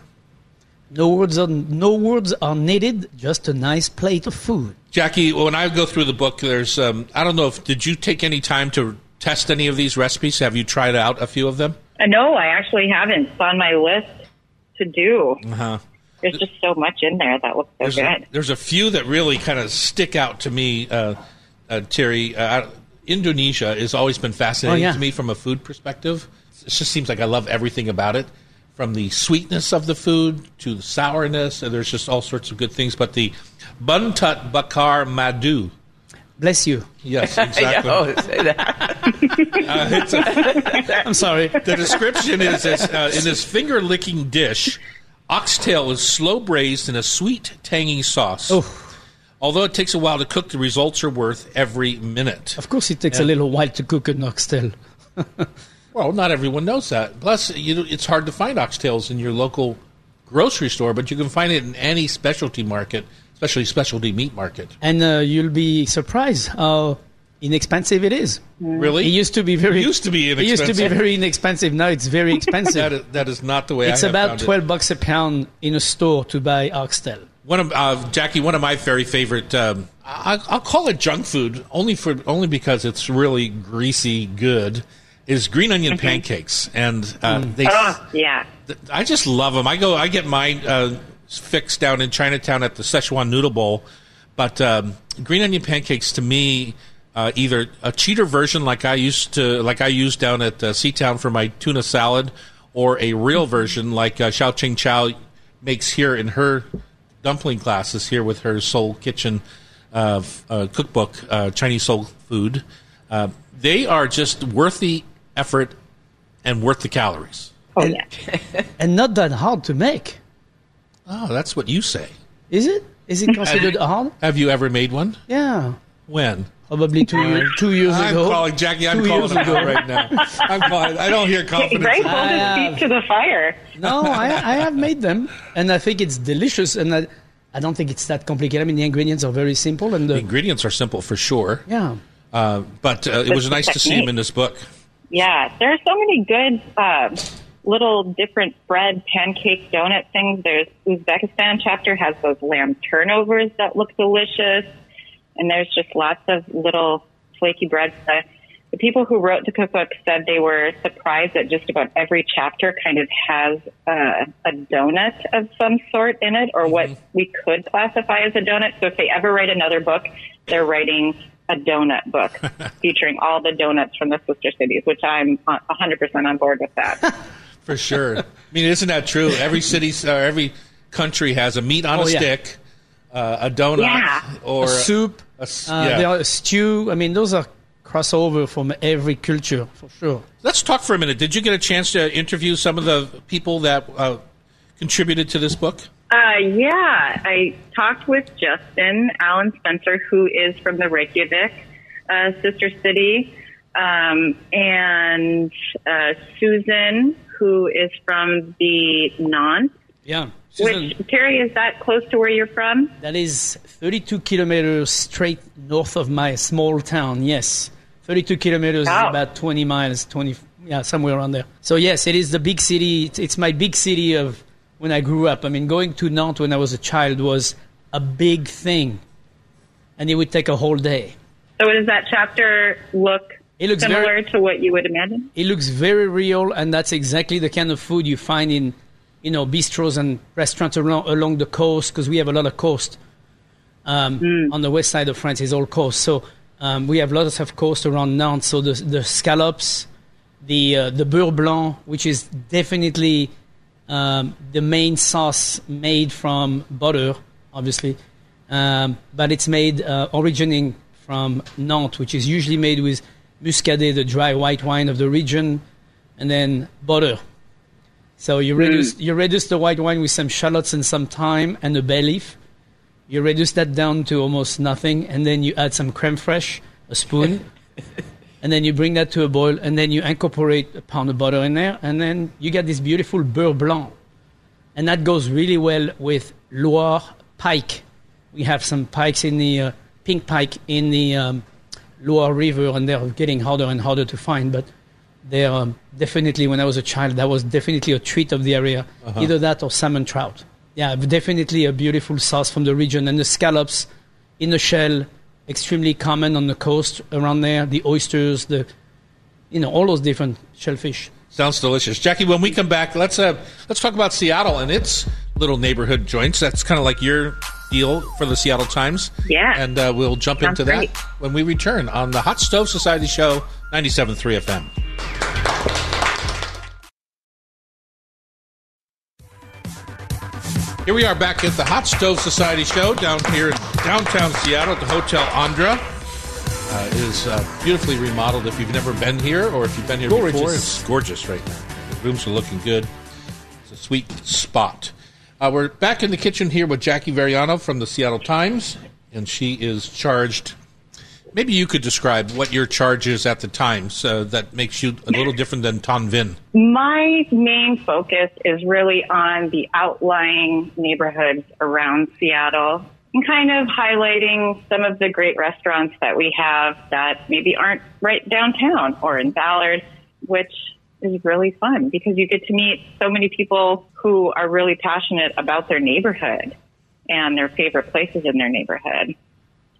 Speaker 2: No words are no words are needed. Just a nice plate of food.
Speaker 1: Jackie, when I go through the book, there's, um, I don't know if, did you take any time to test any of these recipes? Have you tried out a few of them?
Speaker 5: Uh, no, I actually haven't. It's on my list to do.
Speaker 1: Uh-huh.
Speaker 5: There's just so much in there that looks so
Speaker 1: There's a,
Speaker 5: good.
Speaker 1: there's a few that really kind of stick out to me, uh, uh, Terry. Uh, Indonesia has always been fascinating
Speaker 2: Oh, yeah.
Speaker 1: to me from a food perspective. It just seems like I love everything about it, from the sweetness of the food to the sourness. And there's just all sorts of good things. But the buntut bakar madu,
Speaker 2: Bless you.
Speaker 1: yes, exactly.
Speaker 3: Oh, say that.
Speaker 1: Uh, it's a,
Speaker 2: I'm sorry.
Speaker 1: the description is this, uh, in this finger licking dish, oxtail is slow braised in a sweet, tangy sauce.
Speaker 2: Oh.
Speaker 1: Although it takes a while to cook, the results are worth every minute.
Speaker 2: Of course, it takes a little while to cook an oxtail.
Speaker 1: Well, not everyone knows that. Plus, you know, it's hard to find oxtails in your local grocery store, but you can find it in any specialty market, especially specialty meat market.
Speaker 2: And uh, you'll be surprised how inexpensive it is.
Speaker 1: Really?
Speaker 2: It used to be very
Speaker 1: It used to be
Speaker 2: It used to be very inexpensive. Now it's very expensive.
Speaker 1: that, is, that is not the way
Speaker 2: it's
Speaker 1: I have
Speaker 2: about
Speaker 1: found it.
Speaker 2: twelve bucks a pound in a store to buy oxtail.
Speaker 1: One of uh, Jackie, one of my very favorite. Um, I, I'll call it junk food only for only because it's really greasy good. Is green onion pancakes, and uh, they.
Speaker 5: Oh, yeah.
Speaker 1: I just love them. I go. I get mine uh, fixed down in Chinatown at the Szechuan Noodle Bowl. But um, green onion pancakes to me, uh, either a cheater version like I used to, like I used down at uh, Seatown for my tuna salad, or a real version like uh, Hsiao-Ching Chou makes here in her dumpling classes here with her Soul Kitchen uh, f- uh, cookbook, uh, Chinese soul food. Uh, they are just worth the effort and worth the calories.
Speaker 5: Oh, yeah.
Speaker 2: And not that hard to make,
Speaker 1: Oh, that's what you say.
Speaker 2: is it? Is it considered hard?
Speaker 1: Have you ever made one?
Speaker 2: Yeah,
Speaker 1: When?
Speaker 2: probably two years, two years
Speaker 1: I'm
Speaker 2: ago.
Speaker 1: calling Jackie. I'm
Speaker 2: Two
Speaker 1: calling
Speaker 2: years ago.
Speaker 1: right now. I'm calling. I don't hear confidence.
Speaker 5: Right? Hold his
Speaker 2: I
Speaker 5: feet to the fire.
Speaker 2: No, I, I have made them, and I think it's delicious. And I, I don't think it's that complicated. I mean, the ingredients are very simple, and
Speaker 1: The
Speaker 2: the,
Speaker 1: ingredients are simple for sure,
Speaker 2: yeah,
Speaker 1: uh, but uh, it was nice to see him in this book.
Speaker 5: Yeah, there are so many good uh, little different bread, pancake, donut things. There's Uzbekistan chapter has those lamb turnovers that look delicious, and there's just lots of little flaky breads. The, the people who wrote the cookbook said they were surprised that just about every chapter kind of has uh, a donut of some sort in it, or what we could classify as a donut. So if they ever write another book, they're writing a donut book featuring all the donuts from the sister cities, which I'm uh, 100% on board with that.
Speaker 1: For sure. I mean, isn't that true? Every city, uh, every country has a meat on
Speaker 2: Oh,
Speaker 1: a
Speaker 2: yeah.
Speaker 1: stick, uh, a donut,
Speaker 5: Yeah.
Speaker 1: or
Speaker 2: a soup,
Speaker 1: a s-
Speaker 2: uh,
Speaker 1: yeah.
Speaker 2: there a stew. I mean, those are crossover from every culture for sure.
Speaker 1: Let's talk for a minute. Did you get a chance to interview some of the people that uh, contributed to this book?
Speaker 5: Uh, yeah, I talked with Justin Allen Spencer, who is from the Reykjavik uh, sister city, um, and uh, Susan, who is from the Nantes.
Speaker 2: Yeah, Susan,
Speaker 5: Which Terry is that close to where you're from?
Speaker 2: that is 32 kilometers straight north of my small town. Yes, 32 kilometers is about 20 miles, 20 yeah, somewhere around there. So yes, it is the big city. It's, it's my big city of when I grew up. I mean, going to Nantes when I was a child was a big thing, and it would take a whole day.
Speaker 5: So does that chapter look
Speaker 2: It looks
Speaker 5: similar
Speaker 2: very-
Speaker 5: to what you would imagine?
Speaker 2: It looks very real, and that's exactly the kind of food you find in, you know, bistros and restaurants along, along the coast because we have a lot of coast. Um, On the west side of France is all coast, so um, we have lots of coast around Nantes. So the the scallops, the uh, the beurre blanc, which is definitely um, the main sauce made from butter, obviously, um, but it's made uh, originating from Nantes, which is usually made with muscadet, the dry white wine of the region, and then butter. So you reduce you reduce the white wine with some shallots and some thyme and a bay leaf. You reduce that down to almost nothing, and then you add some creme fraiche, a spoon, and then you bring that to a boil, and then you incorporate a pound of butter in there, and then you get this beautiful beurre blanc, and that goes really well with Loire pike. We have some pikes in the uh, pink pike in the um, Loire River, and they're getting harder and harder to find, but they're um, definitely. When I was a child, that was definitely a treat of the area, either that or salmon trout. Yeah, definitely a beautiful sauce from the region, and the scallops in the shell, extremely common on the coast around there. The oysters, the you know all those different shellfish.
Speaker 1: Sounds delicious, Jackie. When we come back, let's uh, let's talk about Seattle and its little neighborhood joints. That's kind of like your deal for the Seattle Times.
Speaker 5: Yeah.
Speaker 1: and uh, we'll jump
Speaker 5: Sounds
Speaker 1: into
Speaker 5: great.
Speaker 1: that when we return on the Hot Stove Society Show, 97.3 FM. Here we are back at the Hot Stove Society Show down here in downtown Seattle at the Hotel Andra. Uh, it is uh, beautifully remodeled. If you've never been here or if you've been here before,
Speaker 2: Gorgeous.
Speaker 1: it's gorgeous right now. The rooms are looking good. It's a sweet spot. Uh, we're back in the kitchen here with Jackie Varriano from the Seattle Times, and she is charged. Maybe you could describe what your charge is at the time so that makes you a little different than Tan Vinh.
Speaker 5: My main focus is really on the outlying neighborhoods around Seattle and kind of highlighting some of the great restaurants that we have that maybe aren't right downtown or in Ballard, which is really fun because you get to meet so many people who are really passionate about their neighborhood and their favorite places in their neighborhood.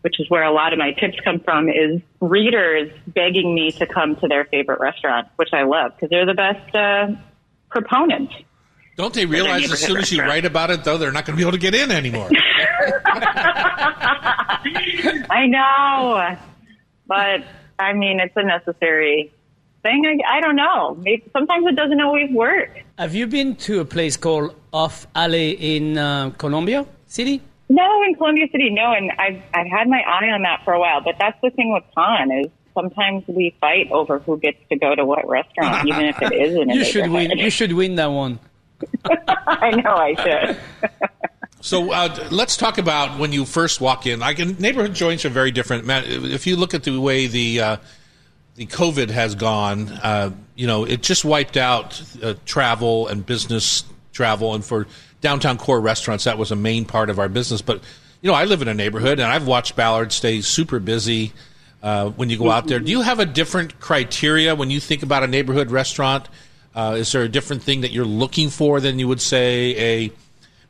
Speaker 5: Which is where a lot of my tips come from is readers begging me to come to their favorite restaurant, which I love because they're the best uh, proponents.
Speaker 1: Don't they realize as soon as you write about it, though, they're not going to be able to get in anymore?
Speaker 5: I know, but I mean, it's a necessary thing. I, I don't know. Maybe, sometimes it doesn't always work.
Speaker 2: Have you been to a place called Off Alley in uh, Columbia City?
Speaker 5: No, in Columbia City, no, and I've I've had my eye on that for a while. But that's the thing with con is sometimes we fight over who gets to go to what restaurant, even if it isn't.
Speaker 2: You should win. You should win that one.
Speaker 5: I know I should.
Speaker 1: So uh, let's talk about when you first walk in. I can, neighborhood joints are very different. Matt, if you look at the way the uh, the COVID has gone, uh, you know, it just wiped out uh, travel and business travel, and for downtown core restaurants, that was a main part of our business. But you know, I live in a neighborhood, and I've watched Ballard stay super busy. Uh, when you go out there, do you have a different criteria when you think about a neighborhood restaurant? Uh, is there a different thing that you're looking for than you would say a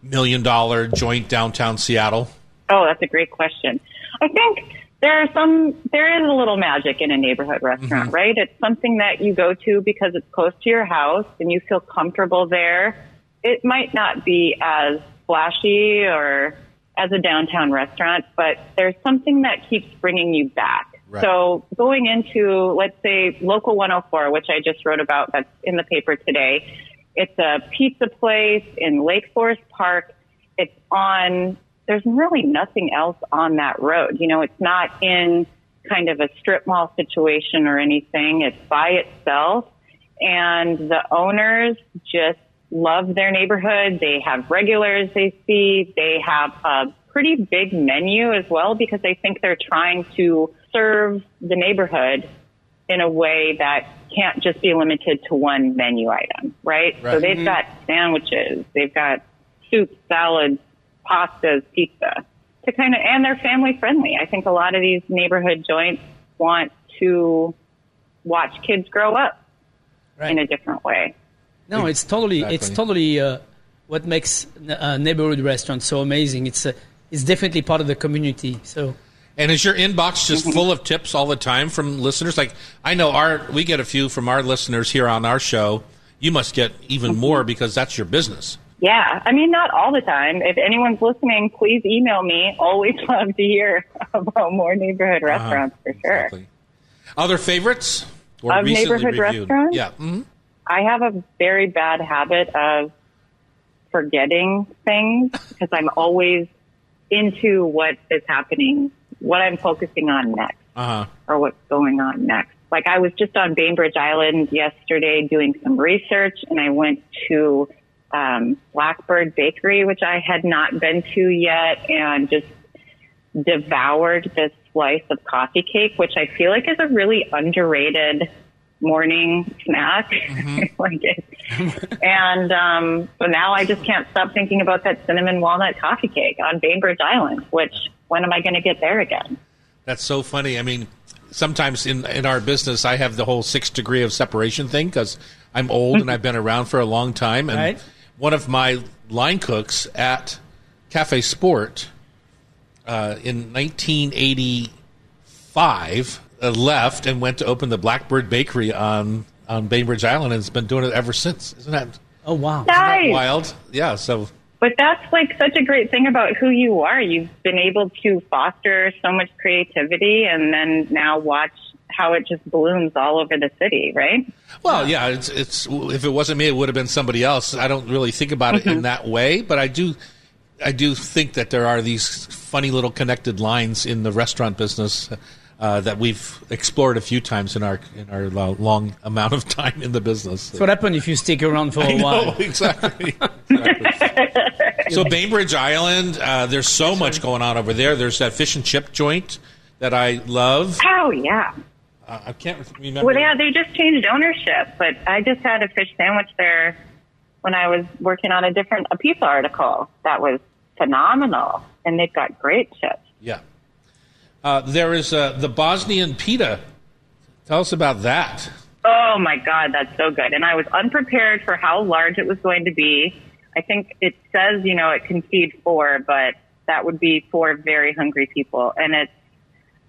Speaker 1: million dollar joint downtown Seattle?
Speaker 5: Oh, that's a great question. I think there are some, there is a little magic in a neighborhood restaurant, right? It's something that you go to because it's close to your house and you feel comfortable there. It might not be as flashy or as a downtown restaurant, but there's something that keeps bringing you back.
Speaker 1: Right.
Speaker 5: So going into, let's say, Local 104, which I just wrote about that's in the paper today, it's a pizza place in Lake Forest Park. It's on, there's really nothing else on that road. You know, it's not in kind of a strip mall situation or anything. It's by itself. And the owners just love their neighborhood. They have regulars they see. They have a pretty big menu as well because they think they're trying to serve the neighborhood in a way that can't just be limited to one menu item, right? So they've mm-hmm. got sandwiches, they've got soup, salads, pastas, pizza to kind of, and they're family friendly. I think a lot of these neighborhood joints want to watch kids grow up
Speaker 2: Right.
Speaker 5: in a different way.
Speaker 2: No, it's totally, it's totally uh, what makes a neighborhood restaurant so amazing. It's uh, it's definitely part of the community. So
Speaker 1: And is your inbox just full of tips all the time from listeners? Like I know our we get a few from our listeners here on our show. You must get even more because that's your business.
Speaker 5: Yeah, I mean, not all the time. If anyone's listening, please email me. Always love to hear about more neighborhood restaurants for sure.
Speaker 1: Uh-huh. Exactly. Other favorites or
Speaker 5: Of
Speaker 1: recently
Speaker 5: neighborhood
Speaker 1: reviewed?
Speaker 5: restaurants?
Speaker 1: Yeah. mhm.
Speaker 5: I have a very bad habit of forgetting things because I'm always into what is happening, what I'm focusing on next,
Speaker 1: Uh-huh.
Speaker 5: or what's going on next. Like I was just on Bainbridge Island yesterday doing some research, and I went to um, Blackbird Bakery, which I had not been to yet, and just devoured this slice of coffee cake, which I feel like is a really underrated morning snack. like it. and um, so now I just can't stop thinking about that cinnamon walnut coffee cake on Bainbridge Island. Which when am I going to get there again?
Speaker 1: That's so funny. I mean, sometimes in in our business, I have the whole six degree of separation thing because I'm old and I've been around for a long time. And
Speaker 2: Right.
Speaker 1: one of my line cooks at Cafe Sport uh, in 1985 uh, Uh, left and went to open the Blackbird Bakery on on Bainbridge Island and has been doing it ever since. Isn't that, isn't
Speaker 2: Oh wow.
Speaker 1: that
Speaker 5: Nice.
Speaker 1: wild? Yeah. So
Speaker 5: But that's like such a great thing about who you are. You've been able to foster so much creativity and then now watch how it just blooms all over the city, right?
Speaker 1: Well, yeah, it's, it's if it wasn't me, it would have been somebody else. I don't really think about it in mm-hmm. that way, but I do, I do think that there are these funny little connected lines in the restaurant business uh, that we've explored a few times in our in our long amount of time in the business.
Speaker 2: That's what happens if you stick around for a
Speaker 1: I know,
Speaker 2: while.
Speaker 1: exactly. exactly. so Bainbridge Island, uh, there's so much going on over there. There's that fish and chip joint that I love.
Speaker 5: Oh, yeah.
Speaker 1: Uh, I can't remember.
Speaker 5: Well, yeah, they just changed ownership, but I just had a fish sandwich there when I was working on a different a pizza article that was phenomenal, and they've got great chips.
Speaker 1: Yeah. Uh, there is uh, the Bosnian pita. Tell us about that.
Speaker 5: Oh my God, that's so good. And I was unprepared for how large it was going to be. I think it says, you know, it can feed four, but that would be four very hungry people. And it's,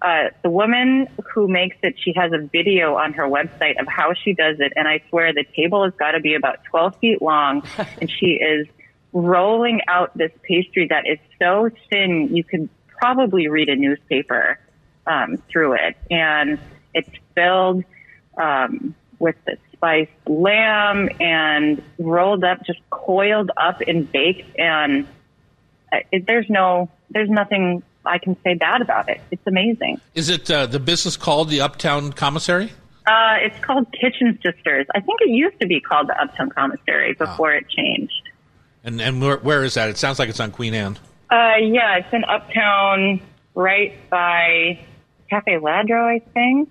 Speaker 5: uh, the woman who makes it, she has a video on her website of how she does it. And I swear the table has got to be about 12 feet long. and she is rolling out this pastry that is so thin, you could probably read a newspaper um, through it. And it's filled um, with the spiced lamb and rolled up, just coiled up and baked. And uh, it, there's no, there's nothing I can say bad about it. It's amazing.
Speaker 1: Is it uh, the business called the Uptown Commissary?
Speaker 5: Uh, it's called Kitchen Sisters. I think it used to be called the Uptown Commissary before it changed.
Speaker 1: And and where, where is that? It sounds like it's on Queen Anne.
Speaker 5: Uh, yeah, it's in Uptown, right by Cafe Ladro, I think.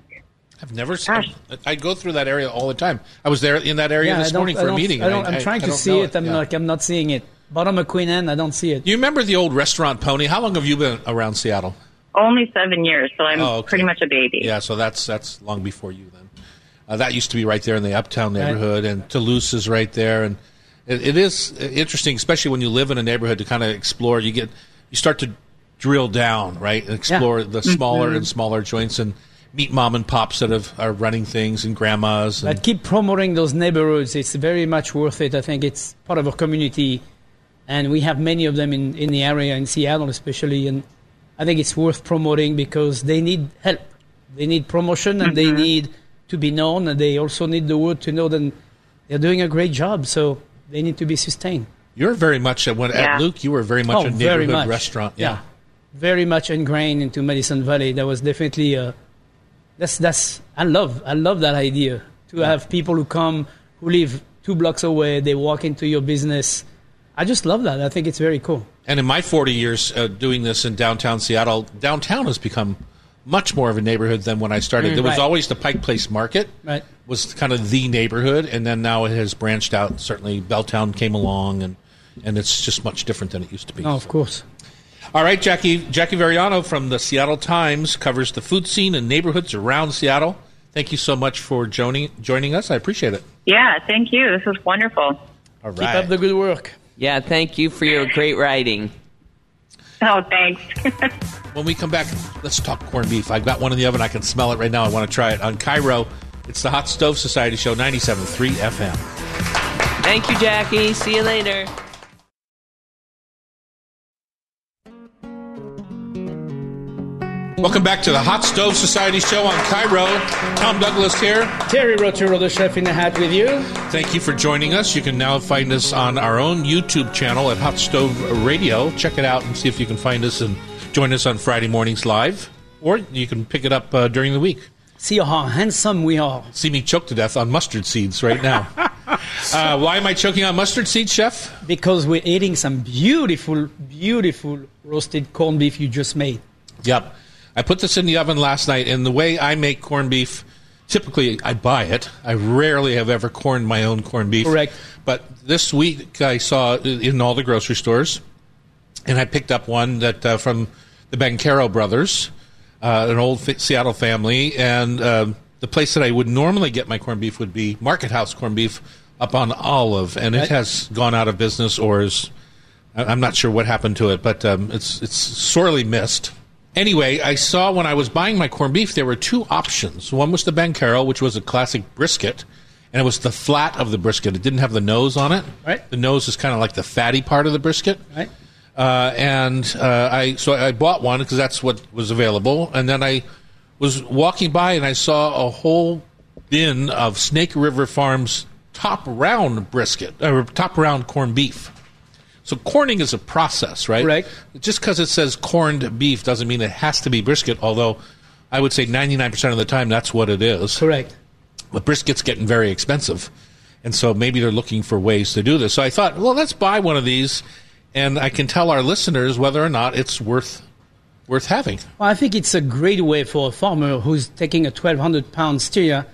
Speaker 1: I've never seen. I go through that area all the time. I was there in that area
Speaker 2: I
Speaker 1: this morning for a meeting.
Speaker 2: I don't, I'm trying
Speaker 1: I
Speaker 2: to
Speaker 1: don't
Speaker 2: see
Speaker 1: know
Speaker 2: it. I'm
Speaker 1: Yeah.
Speaker 2: like I'm not seeing it. Bottom of Queen Anne, I don't see it.
Speaker 1: You remember the old restaurant Pony? How long have you been around Seattle?
Speaker 5: Only seven years, so I'm
Speaker 1: Oh, okay.
Speaker 5: pretty much a baby.
Speaker 1: Yeah, so that's that's long before you then. Uh, that used to be right there in the Uptown neighborhood, and Toulouse is right there, and it, it is interesting, especially when you live in a neighborhood to kind of explore. You get you start to drill down, right, and explore the smaller and mm-hmm. smaller joints and meet mom and pops that have, are running things and grandmas. And,
Speaker 2: But keep promoting those neighborhoods. It's very much worth it. I think it's part of our community, and we have many of them in, in the area, in Seattle especially. And I think it's worth promoting because they need help. They need promotion, and they mm-hmm. need to be known, and they also need the word to know that they're doing a great job. So they need to be sustained.
Speaker 1: you're very much at, when,
Speaker 5: Yeah.
Speaker 1: at Luc. You were very much
Speaker 2: oh,
Speaker 1: a neighborhood
Speaker 2: much.
Speaker 1: restaurant. Yeah.
Speaker 2: very much ingrained into Madison Valley. That was definitely uh, that's that's I love I love that idea to have people who come who live two blocks away. They walk into your business. I just love that. I think it's very cool.
Speaker 1: And in my 40 years uh, doing this in downtown Seattle, downtown has become much more of a neighborhood than when I started.
Speaker 2: Mm,
Speaker 1: there was
Speaker 2: right.
Speaker 1: always the Pike Place Market,
Speaker 2: Right.
Speaker 1: Was kind of the neighborhood, and then now it has branched out. Certainly, Belltown came along, and and it's just much different than it used to be.
Speaker 2: Oh, of course.
Speaker 1: All right, Jackie Jackie Varriano from the Seattle Times covers the food scene and neighborhoods around Seattle. Thank you so much for joining joining us. I appreciate it.
Speaker 5: Yeah, thank you. This was wonderful.
Speaker 1: All right.
Speaker 2: Keep
Speaker 1: right.
Speaker 2: up the good work.
Speaker 3: Yeah, thank you for your great writing.
Speaker 5: Oh, thanks.
Speaker 1: When we come back, let's talk corned beef. I've got one in the oven. I can smell it right now. I want to try it on KIRO. It's the Hot Stove Society Show, 97.3 FM.
Speaker 3: Thank you, Jackie. See you later.
Speaker 1: Welcome back to the Hot Stove Society Show on KIRO. Tom Douglas here.
Speaker 2: Thierry Rautureau, the chef in the hat, with you.
Speaker 1: Thank you for joining us. You can now find us on our own YouTube channel at Hot Stove Radio. Check it out and see if you can find us and join us on Friday mornings live, or you can pick it up uh, during the week.
Speaker 2: See how handsome we are.
Speaker 1: See me choke to death on mustard seeds right now. uh, why am I choking on mustard seeds, chef?
Speaker 2: Because we're eating some beautiful, beautiful roasted corned beef you just made.
Speaker 1: Yep. I put this in the oven last night, and the way I make corned beef, typically I buy it. I rarely have ever corned my own corned beef.
Speaker 2: Correct.
Speaker 1: But this week I saw in all the grocery stores, and I picked up one that uh, from the Bancaro brothers, uh, an old fa- Seattle family, and um, the place that I would normally get my corned beef would be Market House corned beef up on Olive, and it has gone out of business or is I- I'm not sure what happened to it, but um, it's it's sorely missed. Anyway, I saw when I was buying my corned beef, there were two options. One was the Bancaro, which was a classic brisket, and it was the flat of the brisket. It didn't have the nose on it.
Speaker 2: Right.
Speaker 1: The nose is kind of like the fatty part of the brisket.
Speaker 2: Right.
Speaker 1: Uh, and uh, I so I bought one because that's what was available, and then I was walking by and I saw a whole bin of Snake River Farms top round brisket or top round corned beef. So corning is a process, right?
Speaker 2: Right.
Speaker 1: Just because it says corned beef doesn't mean it has to be brisket. Although I would say ninety nine percent of the time that's what it is.
Speaker 2: Correct.
Speaker 1: But brisket's getting very expensive. And so maybe they're looking for ways to do this. So I thought, well, let's buy one of these and I can tell our listeners whether or not it's worth worth having.
Speaker 2: Well, I think it's a great way for a farmer who's taking a 1,200 pound steer,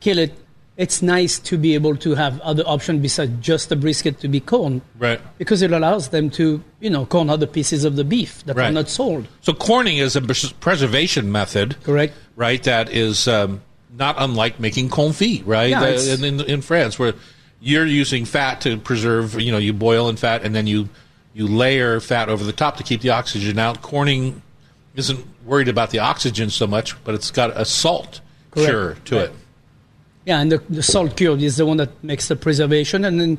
Speaker 2: kill it. It's nice to be able to have other options besides just the brisket to be corn.
Speaker 1: Right.
Speaker 2: Because it allows them to, you know, corn other pieces of the beef that are not sold.
Speaker 1: So corning is a preservation method,
Speaker 2: Correct.
Speaker 1: right? That is um, not unlike making confit, right?
Speaker 2: Yeah,
Speaker 1: Uh, in, in, in France, where you're using fat to preserve, you know, you boil in fat and then you you layer fat over the top to keep the oxygen out. Corning isn't worried about the oxygen so much, but it's got a salt
Speaker 2: Correct.
Speaker 1: cure to
Speaker 2: Right.
Speaker 1: it.
Speaker 2: Yeah, and the, the salt cure is the one that makes the preservation. And then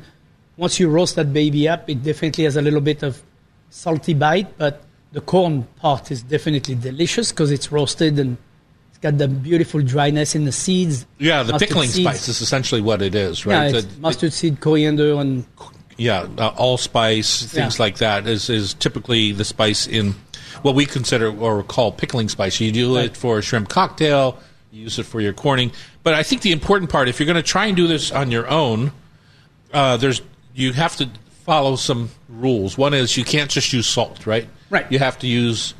Speaker 2: once you roast that baby up, it definitely has a little bit of salty bite, but the corn part is definitely delicious because it's roasted and it's got the beautiful dryness in the seeds.
Speaker 1: Yeah, the
Speaker 2: Mustard
Speaker 1: pickling
Speaker 2: seeds.
Speaker 1: spice is essentially what it is,
Speaker 2: Yeah,
Speaker 1: right?
Speaker 2: it's
Speaker 1: The-
Speaker 2: mustard seed, coriander, and
Speaker 1: yeah, uh, allspice, things
Speaker 2: Yeah.
Speaker 1: like that is, is typically the spice in what we consider or call pickling spice. You do
Speaker 2: Right.
Speaker 1: it for a shrimp cocktail, you use it for your corning. But I think the important part, if you're going to try and do this on your own, uh, there's you have to follow some rules. One is you can't just use salt, right?
Speaker 2: Right.
Speaker 1: You have to use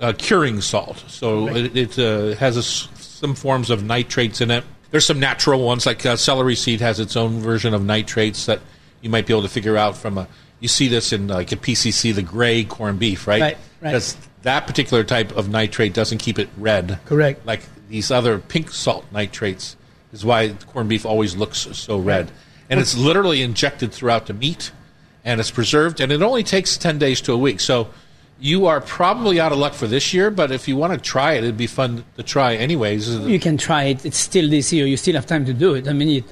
Speaker 1: uh, curing salt. So
Speaker 2: Right.
Speaker 1: it, it uh, has a some forms of nitrates in it. There's some natural ones, like uh, celery seed has its own version of nitrates that you might be able to figure out from a. You see this in like a PCC, the gray corned beef, right?
Speaker 2: Right, right.
Speaker 1: Because that particular type of nitrate doesn't keep it red.
Speaker 2: Correct.
Speaker 1: Like these other pink salt nitrates is why corned beef always looks so red. And it's literally injected throughout the meat and it's preserved and it only takes 10 days to a week. So you are probably out of luck for this year, but if you want to try it, it'd be fun to try anyways.
Speaker 2: you can try it. It's still this year. You still have time to do it. I mean, it,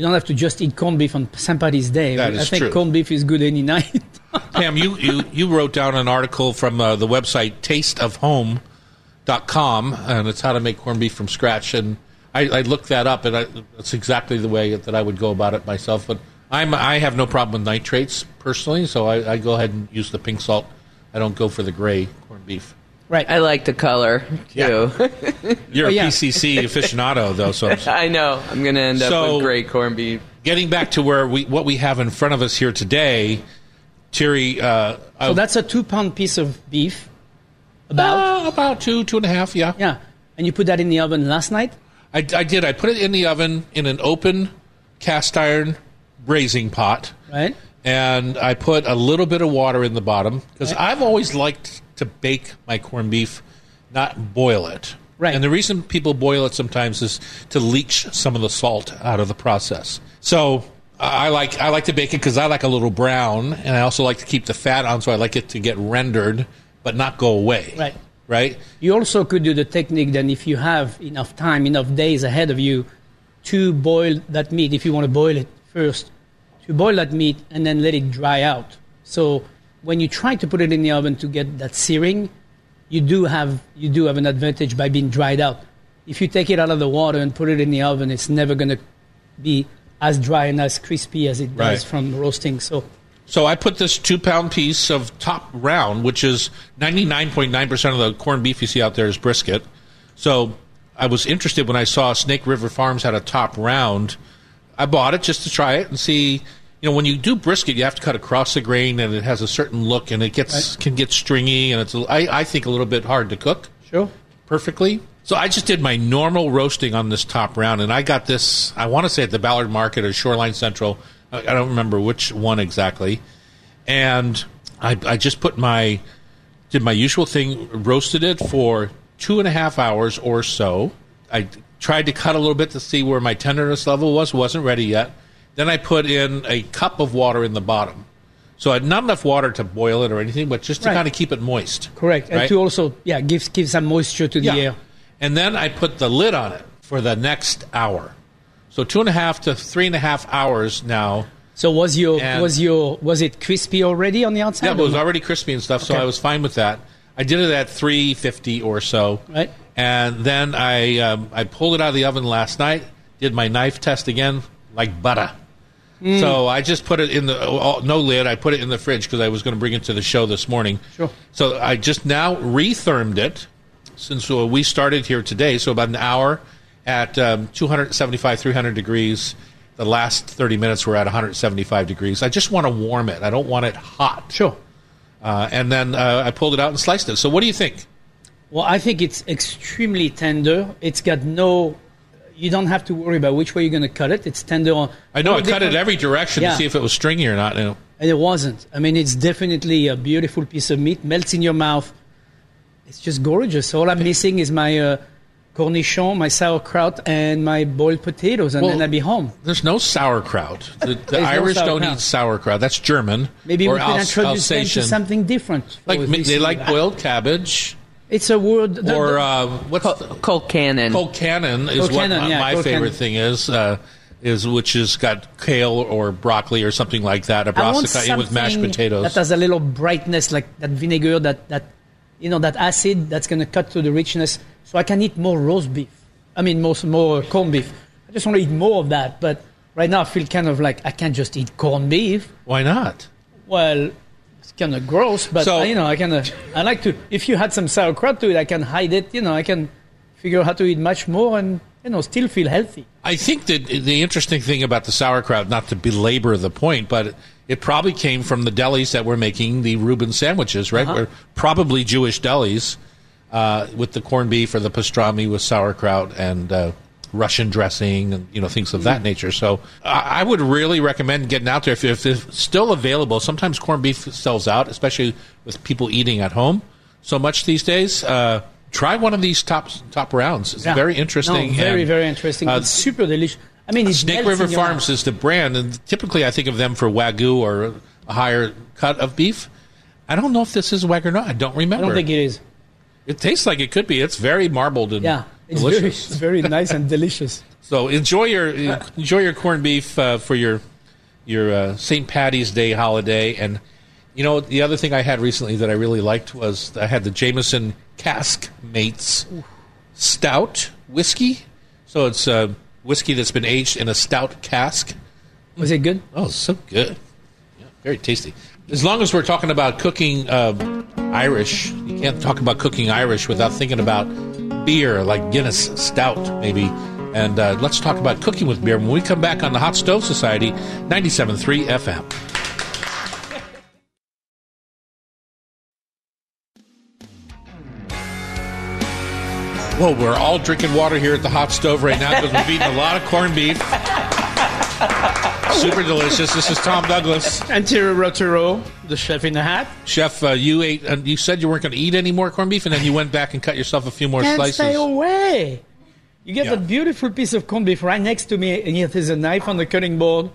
Speaker 2: you don't have to just eat corned beef on St. Patty's Day.
Speaker 1: That
Speaker 2: I think
Speaker 1: true.
Speaker 2: corned beef is good any night.
Speaker 1: Pam, you, you, you wrote down an article from uh, the website tasteofhome.com, and it's how to make corned beef from scratch. And I, I looked that up, and I, that's exactly the way that I would go about it myself. But I'm, I have no problem with nitrates personally, so I, I go ahead and use the pink salt. I don't go for the gray corned beef.
Speaker 2: Right.
Speaker 3: I like the color too.
Speaker 1: You're
Speaker 2: Oh,
Speaker 1: a. PCC aficionado, though, so
Speaker 3: I know. I'm going to end up
Speaker 1: So-
Speaker 3: with great corned beef.
Speaker 1: getting back to where we what we have in front of us here today, Terry. Uh,
Speaker 2: so that's a two pound piece of beef. About.
Speaker 1: uh, about two, two and a half, yeah.
Speaker 2: yeah. And you put that in the oven last night?
Speaker 1: I, I did. I put it in the oven in an open cast iron braising pot,
Speaker 2: Right?
Speaker 1: and I put a little bit of water in the bottom because
Speaker 2: Right.
Speaker 1: I've always liked to bake my corned beef, not boil it.
Speaker 2: Right.
Speaker 1: And the reason people boil it sometimes is to leach some of the salt out of the process. So I like I like to bake it because I like a little brown, and I also like to keep the fat on, so I like it to get rendered but not go away.
Speaker 2: Right.
Speaker 1: Right.
Speaker 2: You also could do the technique then if you have enough time, enough days ahead of you to boil that meat, if you want to boil it first, to boil that meat and then let it dry out. So when you try to put it in the oven to get that searing, you do have you do have an advantage by being dried out. If you take it out of the water and put it in the oven, it's never going to be as dry and as crispy as it does from roasting. So
Speaker 1: So I put this two pound piece of top round, which is 99.9% of the corned beef you see out there is brisket. So I was interested when I saw Snake River Farms had a top round. I bought it just to try it and see. You know, when you do brisket, you have to cut across the grain, and it has a certain look, and it gets can get stringy, and it's I, I think a little bit hard to cook
Speaker 2: sure.
Speaker 1: perfectly. So I just did my normal roasting on this top round, and I got this. I want to say at the Ballard Market or Shoreline Central. I, I don't remember which one exactly. And I, I just put my did my usual thing, roasted it for two and a half hours or so. I tried to cut a little bit to see where my tenderness level was. wasn't ready yet. Then I put in a cup of water in the bottom. So I had not enough water to boil it or anything, but just to
Speaker 2: Right.
Speaker 1: kind of keep it moist.
Speaker 2: Correct. And to also yeah, give give some moisture to the air.
Speaker 1: And then I put the lid on it for the next hour. So two and a half to three and a half hours now.
Speaker 2: So was your
Speaker 1: And-
Speaker 2: was your was it crispy already on the outside?
Speaker 1: Yeah, it was already crispy and stuff, so I was fine with that. I did it at 350 or so.
Speaker 2: Right.
Speaker 1: And then I um, I pulled it out of the oven last night, did my knife test again, like butter.
Speaker 2: Mm.
Speaker 1: So I just put it in the oh, no lid. I put it in the fridge because I was going to bring it to the show this morning.
Speaker 2: Sure.
Speaker 1: So I just now rethermed it since uh, we started here today. So about an hour at um, 275, 300 degrees. The last 30 minutes were at 175 degrees. I just want to warm it. I don't want it hot.
Speaker 2: Sure.
Speaker 1: Uh, and then uh, I pulled it out and sliced it. So what do you think?
Speaker 2: Well, I think it's extremely tender. It's got no. You don't have to worry about which way you're going to cut it. It's tender. On,
Speaker 1: I know I cut it every direction
Speaker 2: Yeah.
Speaker 1: to see if it was stringy or not. You know.
Speaker 2: and it wasn't. I mean, it's definitely a beautiful piece of meat. Melts in your mouth. It's just gorgeous. All I'm missing is my uh, cornichon, my sauerkraut, and my boiled potatoes, and
Speaker 1: Well,
Speaker 2: then I'll be home.
Speaker 1: There's no sauerkraut. The, the
Speaker 2: There's no
Speaker 1: Irish don't eat sauerkraut. That's German.
Speaker 2: Maybe we can introduce them to something different.
Speaker 1: Like they like boiled cabbage
Speaker 2: It's a word. the-
Speaker 1: or uh, what's
Speaker 3: Col-
Speaker 1: the-
Speaker 3: Colcannon.
Speaker 1: Cold cannon is
Speaker 2: Cold
Speaker 1: what
Speaker 2: cannon,
Speaker 1: my,
Speaker 2: yeah,
Speaker 1: my favorite
Speaker 2: cannon.
Speaker 1: thing is. Uh, is which has got kale or broccoli or something like that, a
Speaker 2: I want
Speaker 1: brassica with mashed potatoes.
Speaker 2: That has a little brightness, like that vinegar, that, that you know, that acid that's going to cut through the richness, so I can eat more roast beef. I mean, more more corned beef. I just want to eat more of that. But right now, I feel kind of like I can't just eat corned beef.
Speaker 1: Why not?
Speaker 2: Well, it's kind of gross, but
Speaker 1: So-
Speaker 2: uh, you know, I kind of I like to. If you had some sauerkraut to it, I can hide it. You know, I can figure out how to eat much more and you know still feel healthy.
Speaker 1: I think that the interesting thing about the sauerkraut, not to belabor the point, but it probably came from the delis that were making the Reuben sandwiches, right?
Speaker 2: Uh-huh.
Speaker 1: Were probably Jewish delis uh, with the corned beef or the pastrami with sauerkraut and uh, Russian dressing and you know things of that nature. So I I would really recommend getting out there if, if it's still available. Sometimes corned beef sells out, especially with people eating at home so much these days. Uh, try one of these top top rounds. It's
Speaker 2: Yeah.
Speaker 1: very interesting.
Speaker 2: No, very
Speaker 1: and,
Speaker 2: very interesting.
Speaker 1: uh,
Speaker 2: it's super delicious. I mean,
Speaker 1: Snake River Farms is the brand, and typically I think of them for wagyu or a higher cut of beef. I don't know if this is wagyu or not. I don't remember.
Speaker 2: I don't think it is.
Speaker 1: it tastes like it could be. It's very marbled and
Speaker 2: Yeah, it's very, it's very nice and delicious.
Speaker 1: So enjoy your enjoy your corned beef uh, for your your uh, St. Patty's Day holiday. And you know the other thing I had recently that I really liked was I had the Jameson Cask Mates Stout whiskey. So it's uh, whiskey that's been aged in a stout cask.
Speaker 2: Was it good?
Speaker 1: Oh, so good. Yeah, very tasty. As long as we're talking about cooking uh, Irish, you can't talk about cooking Irish without thinking about beer, like Guinness Stout, maybe. And uh, let's talk about cooking with beer when we come back on the Hot Stove Society, 97.3 FM. Well, we're all drinking water here at the hot stove right now because we've eaten a lot of corned beef. Super delicious. This is Tom Douglas.
Speaker 2: And Thierry Rautureau, the chef in the hat.
Speaker 1: Chef, uh, you ate. Uh, you said you weren't going to eat any more corned beef, and then you went back and cut yourself a few more
Speaker 2: Can't
Speaker 1: slices.
Speaker 2: stay away. You get
Speaker 1: Yeah.
Speaker 2: that beautiful piece of corned beef right next to me, and yet there's a knife on the cutting board,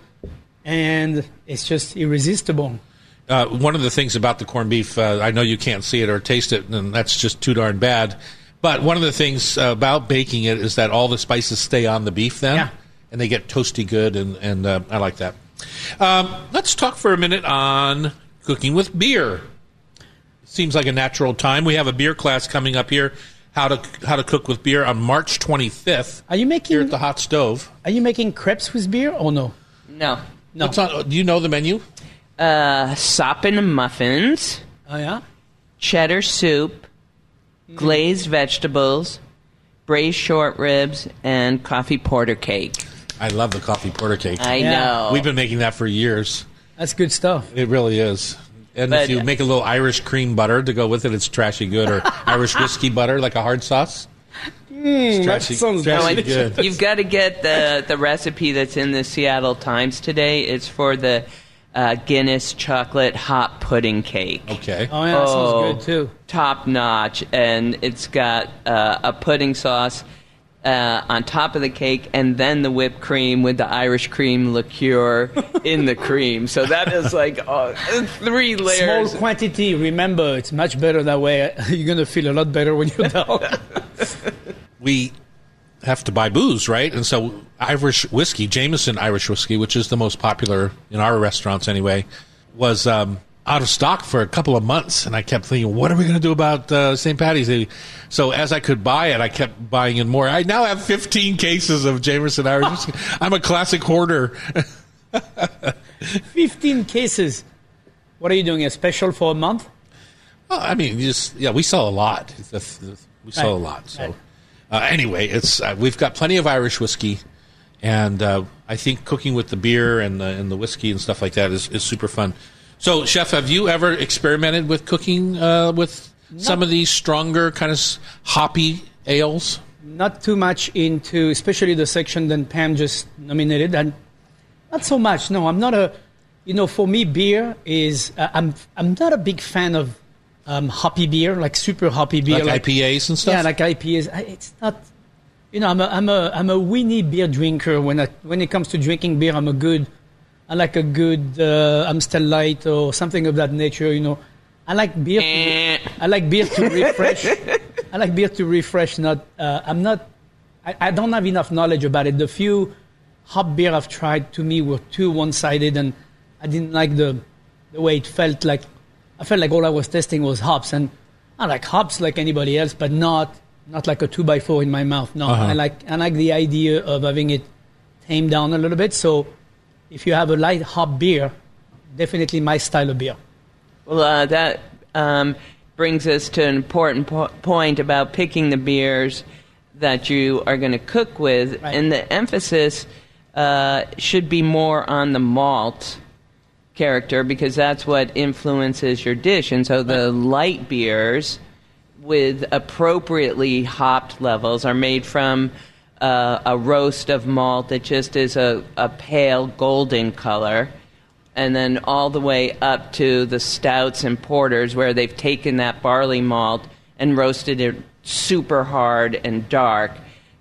Speaker 2: and it's just irresistible.
Speaker 1: Uh, one of the things about the corned beef, uh, I know you can't see it or taste it, and that's just too darn bad. But one of the things uh, about baking it is that all the spices stay on the beef then,
Speaker 2: Yeah.
Speaker 1: And they get toasty good, and, and uh, I like that. Um, let's talk for a minute on cooking with beer. Seems like a natural time. We have a beer class coming up here. How to how to cook with beer on March 25th
Speaker 2: Are you making
Speaker 1: here
Speaker 2: making
Speaker 1: at the hot stove.
Speaker 2: Are you making crepes with beer or no?
Speaker 3: No.
Speaker 2: No.
Speaker 1: What's on, do you know the menu?
Speaker 3: Uh, soppin muffins,
Speaker 2: Oh yeah.
Speaker 3: cheddar soup, glazed vegetables, braised short ribs, and coffee porter cake.
Speaker 1: I love the coffee porter cake.
Speaker 3: I
Speaker 2: Yeah.
Speaker 3: know.
Speaker 1: We've been making that for years.
Speaker 2: That's good stuff.
Speaker 1: It really is. And if you make a little Irish cream butter to go with it, it's trashy good. Or Irish whiskey butter, like a hard sauce. it's trashy,
Speaker 2: sounds
Speaker 3: No,
Speaker 1: trashy
Speaker 3: it's-
Speaker 1: good.
Speaker 3: You've got to get the, the recipe that's in the Seattle Times today. It's for the uh, Guinness chocolate hot pudding cake.
Speaker 1: Okay.
Speaker 2: Oh yeah, that
Speaker 3: Oh.
Speaker 2: sounds good too.
Speaker 3: Top notch, and it's got uh, a pudding sauce uh, on top of the cake, and then the whipped cream with the Irish cream liqueur in the cream. So that is like uh, three layers.
Speaker 2: Small quantity. Remember, it's much better that way. You're gonna feel a lot better when you're done.
Speaker 1: We have to buy booze, right? And so Irish whiskey, Jameson Irish whiskey, which is the most popular in our restaurants anyway, was um, out of stock for a couple of months, and I kept thinking, what are we going to do about uh, St. Patty's Day? So as I could buy it, I kept buying in more. I now have 15 cases of Jameson Irish whiskey. I'm a classic hoarder.
Speaker 2: 15 cases. What are you doing? A special for a month?
Speaker 1: Well, I mean, just yeah, we sell a lot. We sell a lot. So
Speaker 2: Right.
Speaker 1: uh, anyway, it's uh, we've got plenty of Irish whiskey, and uh, I think cooking with the beer and the, and the whiskey and stuff like that is, is super fun. So, chef, have you ever experimented with cooking uh, with some of these stronger kind of hoppy ales?
Speaker 2: Not too much into, especially the section that Pam just nominated. And not so much. No, I'm not a. You know, for me, beer is. Uh, I'm. I'm not a big fan of um, hoppy beer, like super hoppy beer,
Speaker 1: Like, IPAs and stuff?
Speaker 2: Yeah, like IPAs. I- It's not. You know, I'm a, I'm a, I'm a weenie beer drinker. When I, when it comes to drinking beer, I'm a good. I like a good uh, Amstel Light or something of that nature. You know, I like beer.
Speaker 3: Eh.
Speaker 2: To, I like beer to refresh. I like beer to refresh. Not. Uh, I'm not. I, I don't have enough knowledge about it. The few hop beer I've tried to me were too one-sided, and I didn't like the the way it felt. Like I felt like all I was testing was hops, and I like hops like anybody else, but not not like a two by four in my mouth. No,
Speaker 1: Uh-huh.
Speaker 2: I like I like the idea of having it tamed down a little bit. So if you have a light hop beer, definitely my style of beer.
Speaker 3: Well, uh, that um, brings us to an important po- point about picking the beers that you are going to cook with,
Speaker 2: Right.
Speaker 3: and the emphasis uh, should be more on the malt character because that's what influences your dish. And so the light beers with appropriately hopped levels are made from uh, a roast of malt that just is a, a pale golden color and then all the way up to the stouts and porters where they've taken that barley malt and roasted it super hard and dark.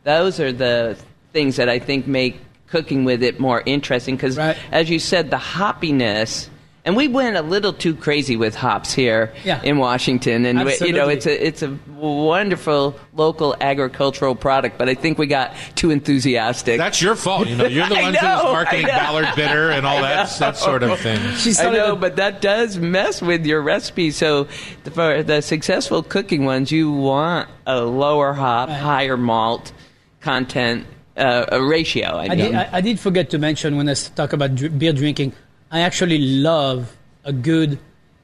Speaker 3: Those are the things that I think make cooking with it more interesting because,
Speaker 2: Right.
Speaker 3: as you said, the hoppiness. And we went a little too crazy with hops here
Speaker 2: Yeah.
Speaker 3: in Washington, and we- you know it's a it's a wonderful local agricultural product. But I think we got too enthusiastic.
Speaker 1: That's your fault. You know, you're the
Speaker 3: I
Speaker 1: one who's marketing
Speaker 3: I.
Speaker 1: Ballard Bitter and all that that sort of thing.
Speaker 2: She
Speaker 3: I know,
Speaker 2: a-
Speaker 3: but that does mess with your recipe. So, for the successful cooking ones, you want a lower hop,
Speaker 2: Right.
Speaker 3: higher malt content uh, a ratio. I,
Speaker 2: I did, I, I did forget to mention when I talk about dr- beer drinking, I actually love a good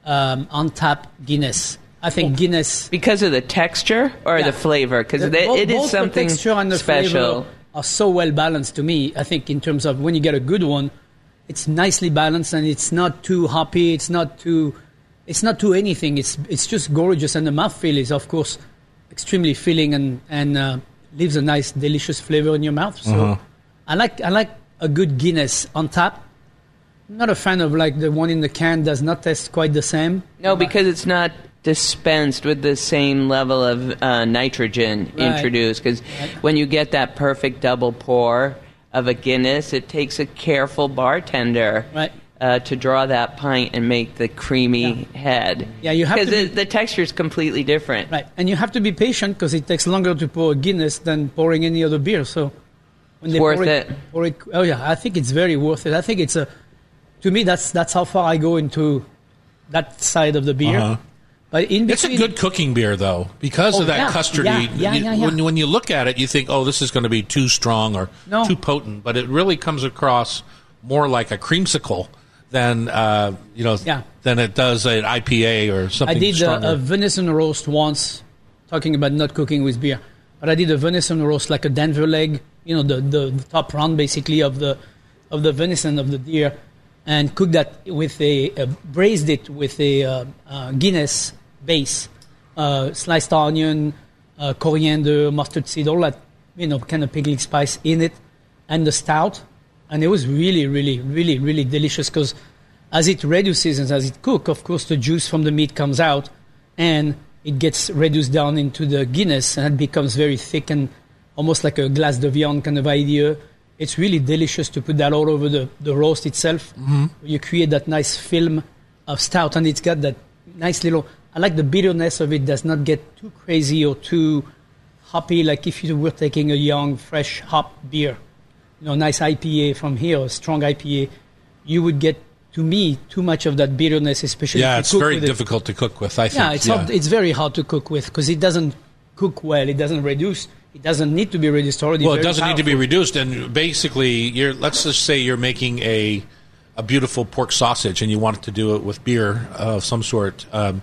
Speaker 2: um, on tap Guinness. I think Guinness.
Speaker 3: because of the texture or
Speaker 2: Yeah.
Speaker 3: the flavor, because
Speaker 2: the- both-
Speaker 3: it is
Speaker 2: both
Speaker 3: something
Speaker 2: the texture and the
Speaker 3: special.
Speaker 2: flavor are so well balanced to me. I think in terms of when you get a good one, it's nicely balanced and it's not too hoppy. It's not too. It's not too anything. It's it's just gorgeous, and the mouthfeel is of course extremely filling and and uh, leaves a nice, delicious flavor in your mouth. So
Speaker 1: Uh-huh.
Speaker 2: I like I like a good Guinness on tap. Not a fan of like the one in the can. Does not taste quite the same.
Speaker 3: No, because it's not dispensed with the same level of uh, nitrogen
Speaker 2: Right.
Speaker 3: introduced. Because when you get that perfect double pour of a Guinness, it takes a careful bartender
Speaker 2: Right.
Speaker 3: uh, to draw that pint and make the creamy head.
Speaker 2: Yeah, you have to
Speaker 3: because
Speaker 2: be-
Speaker 3: the texture is completely different.
Speaker 2: Right, and you have to be patient because it takes longer to pour a Guinness than pouring any other beer. So when
Speaker 3: It's
Speaker 2: pour
Speaker 3: worth it.
Speaker 2: pour it, oh yeah, I think it's very worth it. I think it's a, to me, that's that's how far I go into that side of the beer.
Speaker 1: Uh-huh.
Speaker 2: But in between,
Speaker 1: It's a good cooking beer, though, because
Speaker 2: Oh,
Speaker 1: of that
Speaker 2: yeah,
Speaker 1: custardy.
Speaker 2: yeah, yeah,
Speaker 1: you-
Speaker 2: yeah, yeah.
Speaker 1: When, when you look at it, you think, "Oh, this is going to be too strong or
Speaker 2: No.
Speaker 1: too potent," but it really comes across more like a creamsicle than uh, you know
Speaker 2: Yeah.
Speaker 1: than it does an IPA or something.
Speaker 2: I
Speaker 1: did
Speaker 2: a, a venison roast once, talking about not cooking with beer. But I did a venison roast like a Denver leg, you know, the, the, the top round basically of the of the venison of the deer, and cooked that with a, uh braised it with a uh, uh, Guinness base, uh, sliced onion, coriander, mustard seed, all that you know kind of pickling spice in it, and the stout, and it was really, really, really, really delicious because as it reduces and as it cooks, of course, the juice from the meat comes out, and it gets reduced down into the Guinness, and it becomes very thick and almost like a glace de viande kind of idea. It's really delicious to put that all over the, the roast itself. Mm-hmm. You create that nice film of stout, and it's got that nice little. I like the bitterness of it. Does not get too crazy or too hoppy, like if you were taking a young, fresh hop beer, you know, nice IPA from here, a strong IPA, you would get, to me, too much of that bitterness, especially
Speaker 1: Yeah, it's very
Speaker 2: with it.
Speaker 1: difficult to cook with. I think.
Speaker 2: Yeah, it's hard, it's very hard to cook with because it doesn't cook well. It doesn't reduce. It doesn't need to be reduced already.
Speaker 1: well, it doesn't need to be reduced, and basically, you're. Let's just say you're making a a beautiful pork sausage, and you want to do it with beer of some sort. Um,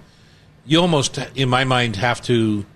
Speaker 1: you almost, in my mind, have to.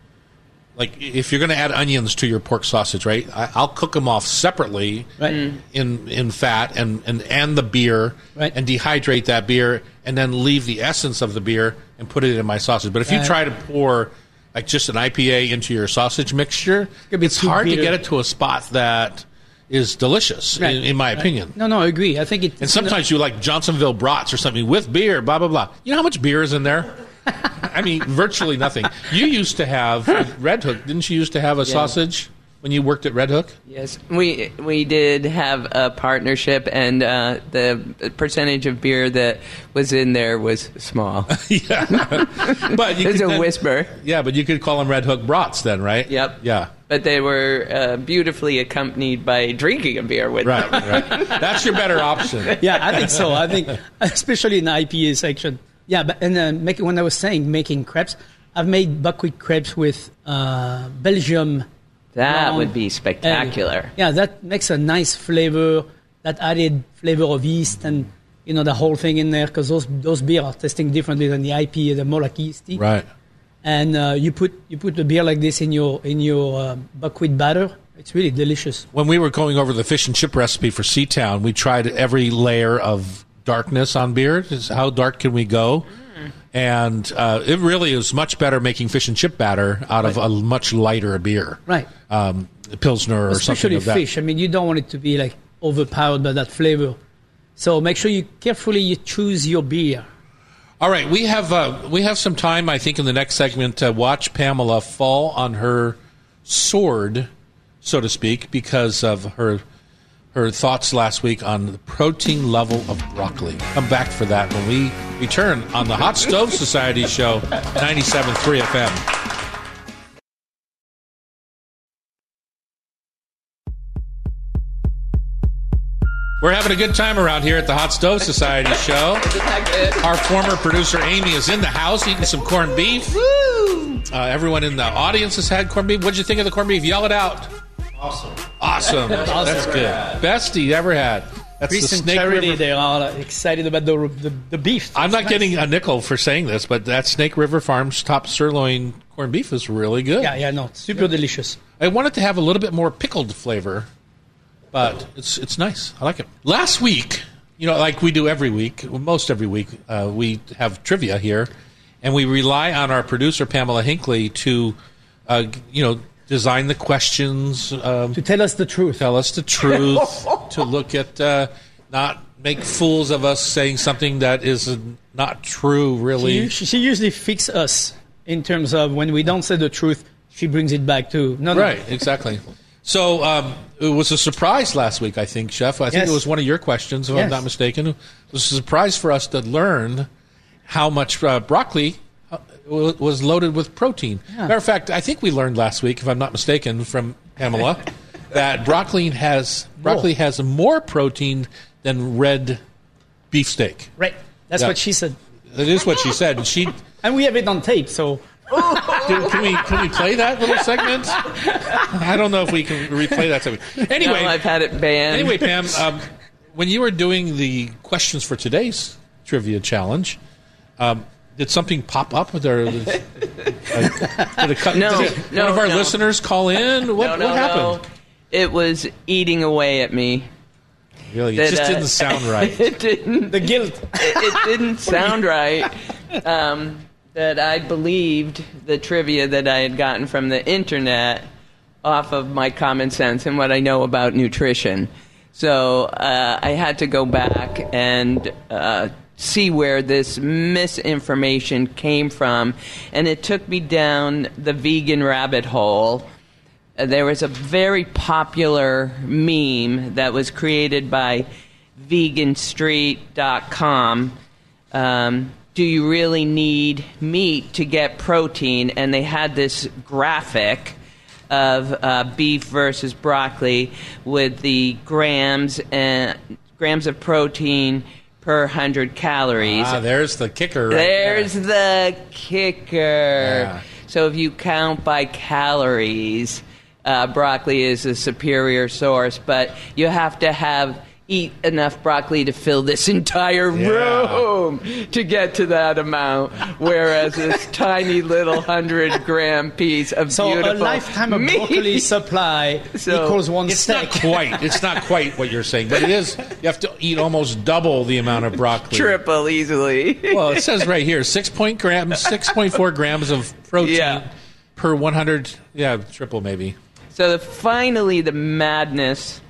Speaker 1: Like if you're going to add onions to your pork sausage, right? I, I'll cook them off separately
Speaker 2: Right.
Speaker 1: in in fat and and and the beer
Speaker 2: Right.
Speaker 1: and dehydrate that beer and then leave the essence of the beer and put it in my sausage. But if you
Speaker 2: Right.
Speaker 1: try to pour like just an IPA into your sausage mixture, it's hard to get it to a spot that is delicious,
Speaker 2: Right.
Speaker 1: in, in my
Speaker 2: Right.
Speaker 1: opinion.
Speaker 2: No, no, I agree. I think it.
Speaker 1: And sometimes you like Johnsonville brats or something with beer, blah blah blah. You know how much beer is in there? I mean, virtually nothing. You used to have Red Hook, didn't you? Used to have a sausage when you worked at Red Hook.
Speaker 3: Yes, we we did have a partnership, and uh, the percentage of beer that was in there was small.
Speaker 1: yeah, but you
Speaker 3: It's
Speaker 1: could
Speaker 3: a
Speaker 1: then-
Speaker 3: whisper.
Speaker 1: Yeah, but you could call them Red Hook brats then, right?
Speaker 3: Yep.
Speaker 1: Yeah.
Speaker 3: But they were uh, beautifully accompanied by drinking a beer with
Speaker 1: Right,
Speaker 3: them.
Speaker 1: right. That's your better option.
Speaker 2: yeah, I think so. I think, especially in the IPA section. Yeah, but and uh, make, when I was saying making crepes, I've made buckwheat crepes with uh, Belgium.
Speaker 3: That
Speaker 2: rum
Speaker 3: would be
Speaker 2: and-
Speaker 3: spectacular.
Speaker 2: yeah, that makes a nice flavor. That added flavor of yeast and you know the whole thing in there because those those beer are tasting differently than the IPA. They're more like yeasty.
Speaker 1: Right.
Speaker 2: And uh, you put you put the beer like this in your in your uh, buckwheat batter. It's really delicious.
Speaker 1: When we were going over the fish and chip recipe for Seatown, we tried every layer of darkness on beer. Just How dark can we go? And uh, it really is much better making fish and chip batter out of a much lighter beer.
Speaker 2: Right.
Speaker 1: Um, Pilsner or something
Speaker 2: especially
Speaker 1: of that.
Speaker 2: fish. I mean, you don't want it to be like overpowered by that flavor. So make sure you carefully you choose your beer.
Speaker 1: All right, we have uh, we have some time, I think, in the next segment to watch Pamela fall on her sword, so to speak, because of her her thoughts last week on the protein level of broccoli. Come back for that when we return on the Hot Stove Society show, 97.3 FM. We're having a good time around here at the Hot Stove Society show. Our former producer Amy is in the house eating some corned beef. Uh, everyone in the audience has had corned beef. What'd you think of the corned beef? Yell it out. Awesome. Awesome. That's good. Best he ever had. That's
Speaker 2: Chris
Speaker 1: the Snake
Speaker 2: Charity,
Speaker 1: River.
Speaker 2: they are excited about the the, the beef.
Speaker 1: I'm not
Speaker 2: It's
Speaker 1: getting a nickel for saying this, but that Snake River Farms top sirloin corned beef is really good.
Speaker 2: Yeah, yeah, no, it's super delicious.
Speaker 1: I wanted to have a little bit more pickled flavor, but it's it's nice. I like it. Last week, you know, like we do every week, most every week, uh, we have trivia here, and we rely on our producer Pamela Hinckley to, uh, you know, design the questions, um,
Speaker 2: To tell us the truth.
Speaker 1: tell us the truth, to look at, uh, not make fools of us saying something that is not true. Really,
Speaker 2: She, she usually fix us in terms of when we don't say the truth, she brings it back to no, no.
Speaker 1: Right, exactly. So um, it was a surprise last week, I think, Chef. I think
Speaker 2: Yes.
Speaker 1: it was one of your questions, if I'm not mistaken. It was a surprise for us to learn how much uh, broccoli was loaded with protein. Matter of fact, I think we learned last week, if I'm not mistaken, from Pamela, that broccoli has broccoli has more protein than red beefsteak.
Speaker 2: Right. That's
Speaker 1: Yeah.
Speaker 2: what she said.
Speaker 1: That is what she said. She
Speaker 2: And we have it on tape, so
Speaker 1: Can, can we can we play that little segment? I don't know if we can replay that segment. Anyway,
Speaker 3: No, I've had it banned.
Speaker 1: anyway, Pam, um, when you were doing the questions for today's trivia challenge, um, did something pop up? There, did, uh, did, it cut,
Speaker 3: No,
Speaker 1: did it-
Speaker 3: no,
Speaker 1: one of our
Speaker 3: no.
Speaker 1: listeners call in? What,
Speaker 3: no, no,
Speaker 1: what happened?
Speaker 3: no. It was eating away at me.
Speaker 1: Really, it just
Speaker 3: uh,
Speaker 1: didn't sound right.
Speaker 3: It didn't.
Speaker 2: the guilt.
Speaker 3: it, it didn't sound right. Um, that I believed the trivia that I had gotten from the internet off of my common sense and what I know about nutrition. So uh, I had to go back and uh, see where this misinformation came from, and it took me down the vegan rabbit hole. Uh, there was a very popular meme that was created by veganstreet.com. Um, do you really need meat to get protein? And they had this graphic of uh, beef versus broccoli with the grams and grams of protein per hundred calories.
Speaker 1: Ah, there's the kicker. Right
Speaker 3: There's
Speaker 1: there.
Speaker 3: the kicker.
Speaker 1: Yeah.
Speaker 3: So if you count by calories, uh, broccoli is a superior source, but you have to have eat enough broccoli to fill this entire
Speaker 1: Yeah.
Speaker 3: room to get to that amount. Whereas this tiny little hundred gram piece of
Speaker 2: So
Speaker 3: beautiful
Speaker 2: a lifetime of
Speaker 3: meat-
Speaker 2: broccoli supply
Speaker 3: So
Speaker 2: equals one
Speaker 1: It's
Speaker 2: steak.
Speaker 1: not quite. It's not quite what you're saying, but it is. You have to eat almost double the amount of broccoli.
Speaker 3: triple easily.
Speaker 1: Well, it says right here six point grams, six point four grams of protein
Speaker 3: Yeah.
Speaker 1: per one hundred. Yeah, triple maybe.
Speaker 3: So the, finally, the madness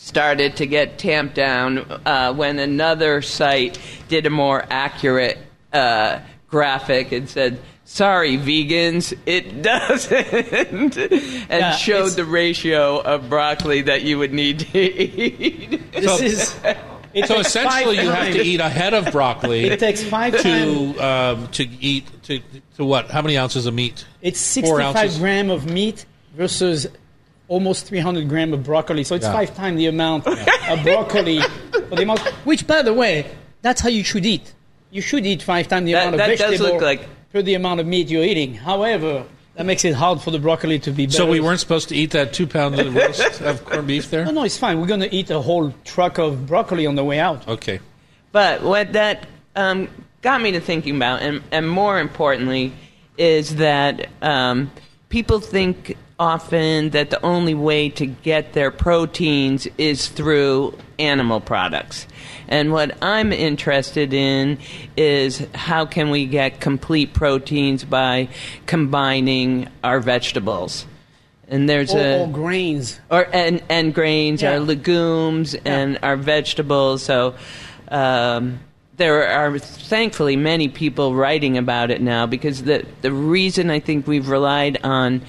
Speaker 3: started to get tamped down uh, when another site did a more accurate uh, graphic and said, "Sorry, vegans, it doesn't," and
Speaker 2: Yeah,
Speaker 3: showed the ratio of broccoli that you would need to eat.
Speaker 2: This
Speaker 1: So-
Speaker 2: is.
Speaker 1: So essentially,
Speaker 2: five
Speaker 1: you have to eat a head of broccoli
Speaker 2: It takes five
Speaker 1: to um, to eat to to what? How many ounces of meat?
Speaker 2: It's 65 gram of meat versus almost 300 gram of broccoli. So it's
Speaker 1: Yeah.
Speaker 2: five times the amount of broccoli for the amount. Which, by the way, that's how you should eat. You should eat five times the
Speaker 3: That-
Speaker 2: amount of
Speaker 3: that does look like-
Speaker 2: per the amount of meat you're eating. However, that makes it hard for the broccoli to be better.
Speaker 1: So we weren't supposed to eat that two pound of roast of corned beef there.
Speaker 2: No, no, it's fine. We're going to eat a whole truck of broccoli on the way out.
Speaker 1: Okay.
Speaker 3: But what that um, got me to thinking about, and, and more importantly, is that um, people think often that the only way to get their proteins is through animal products. And what I'm interested in is how can we get complete proteins by combining our vegetables. And there's
Speaker 2: Or,
Speaker 3: a
Speaker 2: or grains.
Speaker 3: or and and grains,
Speaker 2: Yeah.
Speaker 3: our legumes, and our vegetables. So um, there are thankfully many people writing about it now because the the reason I think we've relied on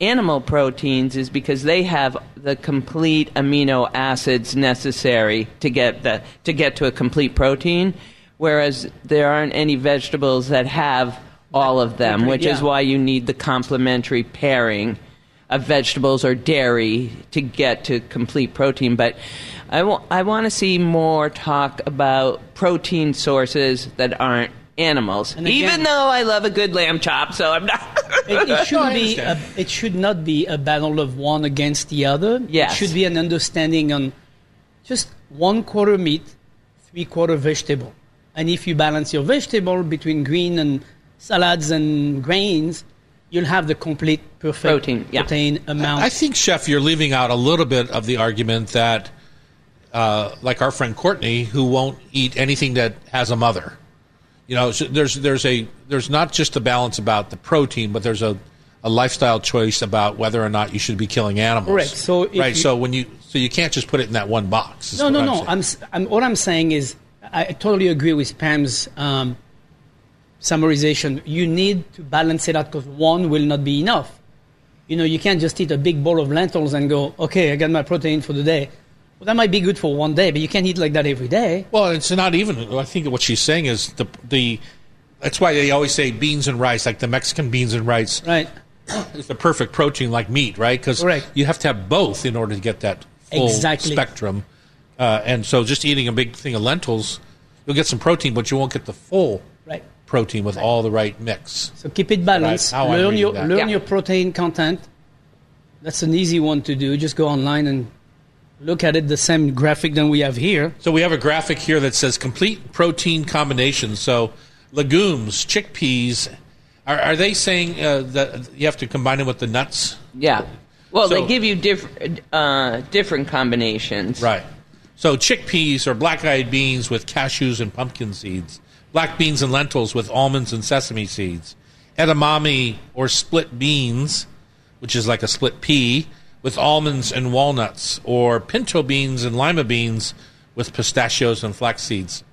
Speaker 3: animal proteins is because they have the complete amino acids necessary to get the to get to a complete protein, whereas there aren't any vegetables that have all of them, which is why you need the complementary pairing of vegetables or dairy to get to complete protein. But I want to see more talk about protein sources that aren't animals.
Speaker 2: Again-
Speaker 3: Even though I love a good lamb chop, so I'm not.
Speaker 2: It, it should
Speaker 1: No,
Speaker 2: be. A, it should not be a battle of one against the other.
Speaker 3: Yes.
Speaker 2: It should be an understanding on just one quarter meat, three quarter vegetable, and if you balance your vegetable between green and salads and grains, you'll have the complete perfect
Speaker 3: Protein, yeah.
Speaker 2: protein amount.
Speaker 1: I think, Chef, you're leaving out a little bit of the argument that, uh, like our friend Courtney, who won't eat anything that has a mother. You know, there's there's a there's not just a balance about the protein, but there's a, a lifestyle choice about whether or not you should be killing animals.
Speaker 2: Correct. So
Speaker 1: right.
Speaker 2: you-
Speaker 1: so when you so you can't just put it in that one box.
Speaker 2: No, no,
Speaker 1: I'm
Speaker 2: no. I'm, I'm, what I'm saying is, I totally agree with Pam's um, summarization. You need to balance it out because one will not be enough. You know, you can't just eat a big bowl of lentils and go, okay, I got my protein for the day. Well, that might be good for one day, but you can't eat like that every day.
Speaker 1: Well, it's not even. I think what she's saying is the the. That's why they always say beans and rice, like the Mexican beans and rice.
Speaker 2: Right.
Speaker 1: It's the perfect protein like meat, right? Because you have to have both in order to get that full
Speaker 2: Exactly.
Speaker 1: spectrum. Uh, and so, just eating a big thing of lentils, you'll get some protein, but you won't get the full
Speaker 2: Right.
Speaker 1: Protein with all the right mix.
Speaker 2: So keep it balanced.
Speaker 1: Right,
Speaker 2: learn your
Speaker 1: that.
Speaker 2: learn
Speaker 3: Yeah.
Speaker 2: your protein content. That's an easy one to do. Just go online and look at it. The same graphic than we have here.
Speaker 1: So we have a graphic here that says complete protein combination. So legumes, chickpeas. Are, are they saying uh, that you have to combine them with the nuts?
Speaker 3: yeah. Well,
Speaker 1: So-
Speaker 3: they give you different uh, different combinations.
Speaker 1: Right. So chickpeas or black-eyed beans with cashews and pumpkin seeds. Black beans and lentils with almonds and sesame seeds. Edamame or split beans, which is like a split pea, with almonds and walnuts. Or pinto beans and lima beans with pistachios and flax seeds.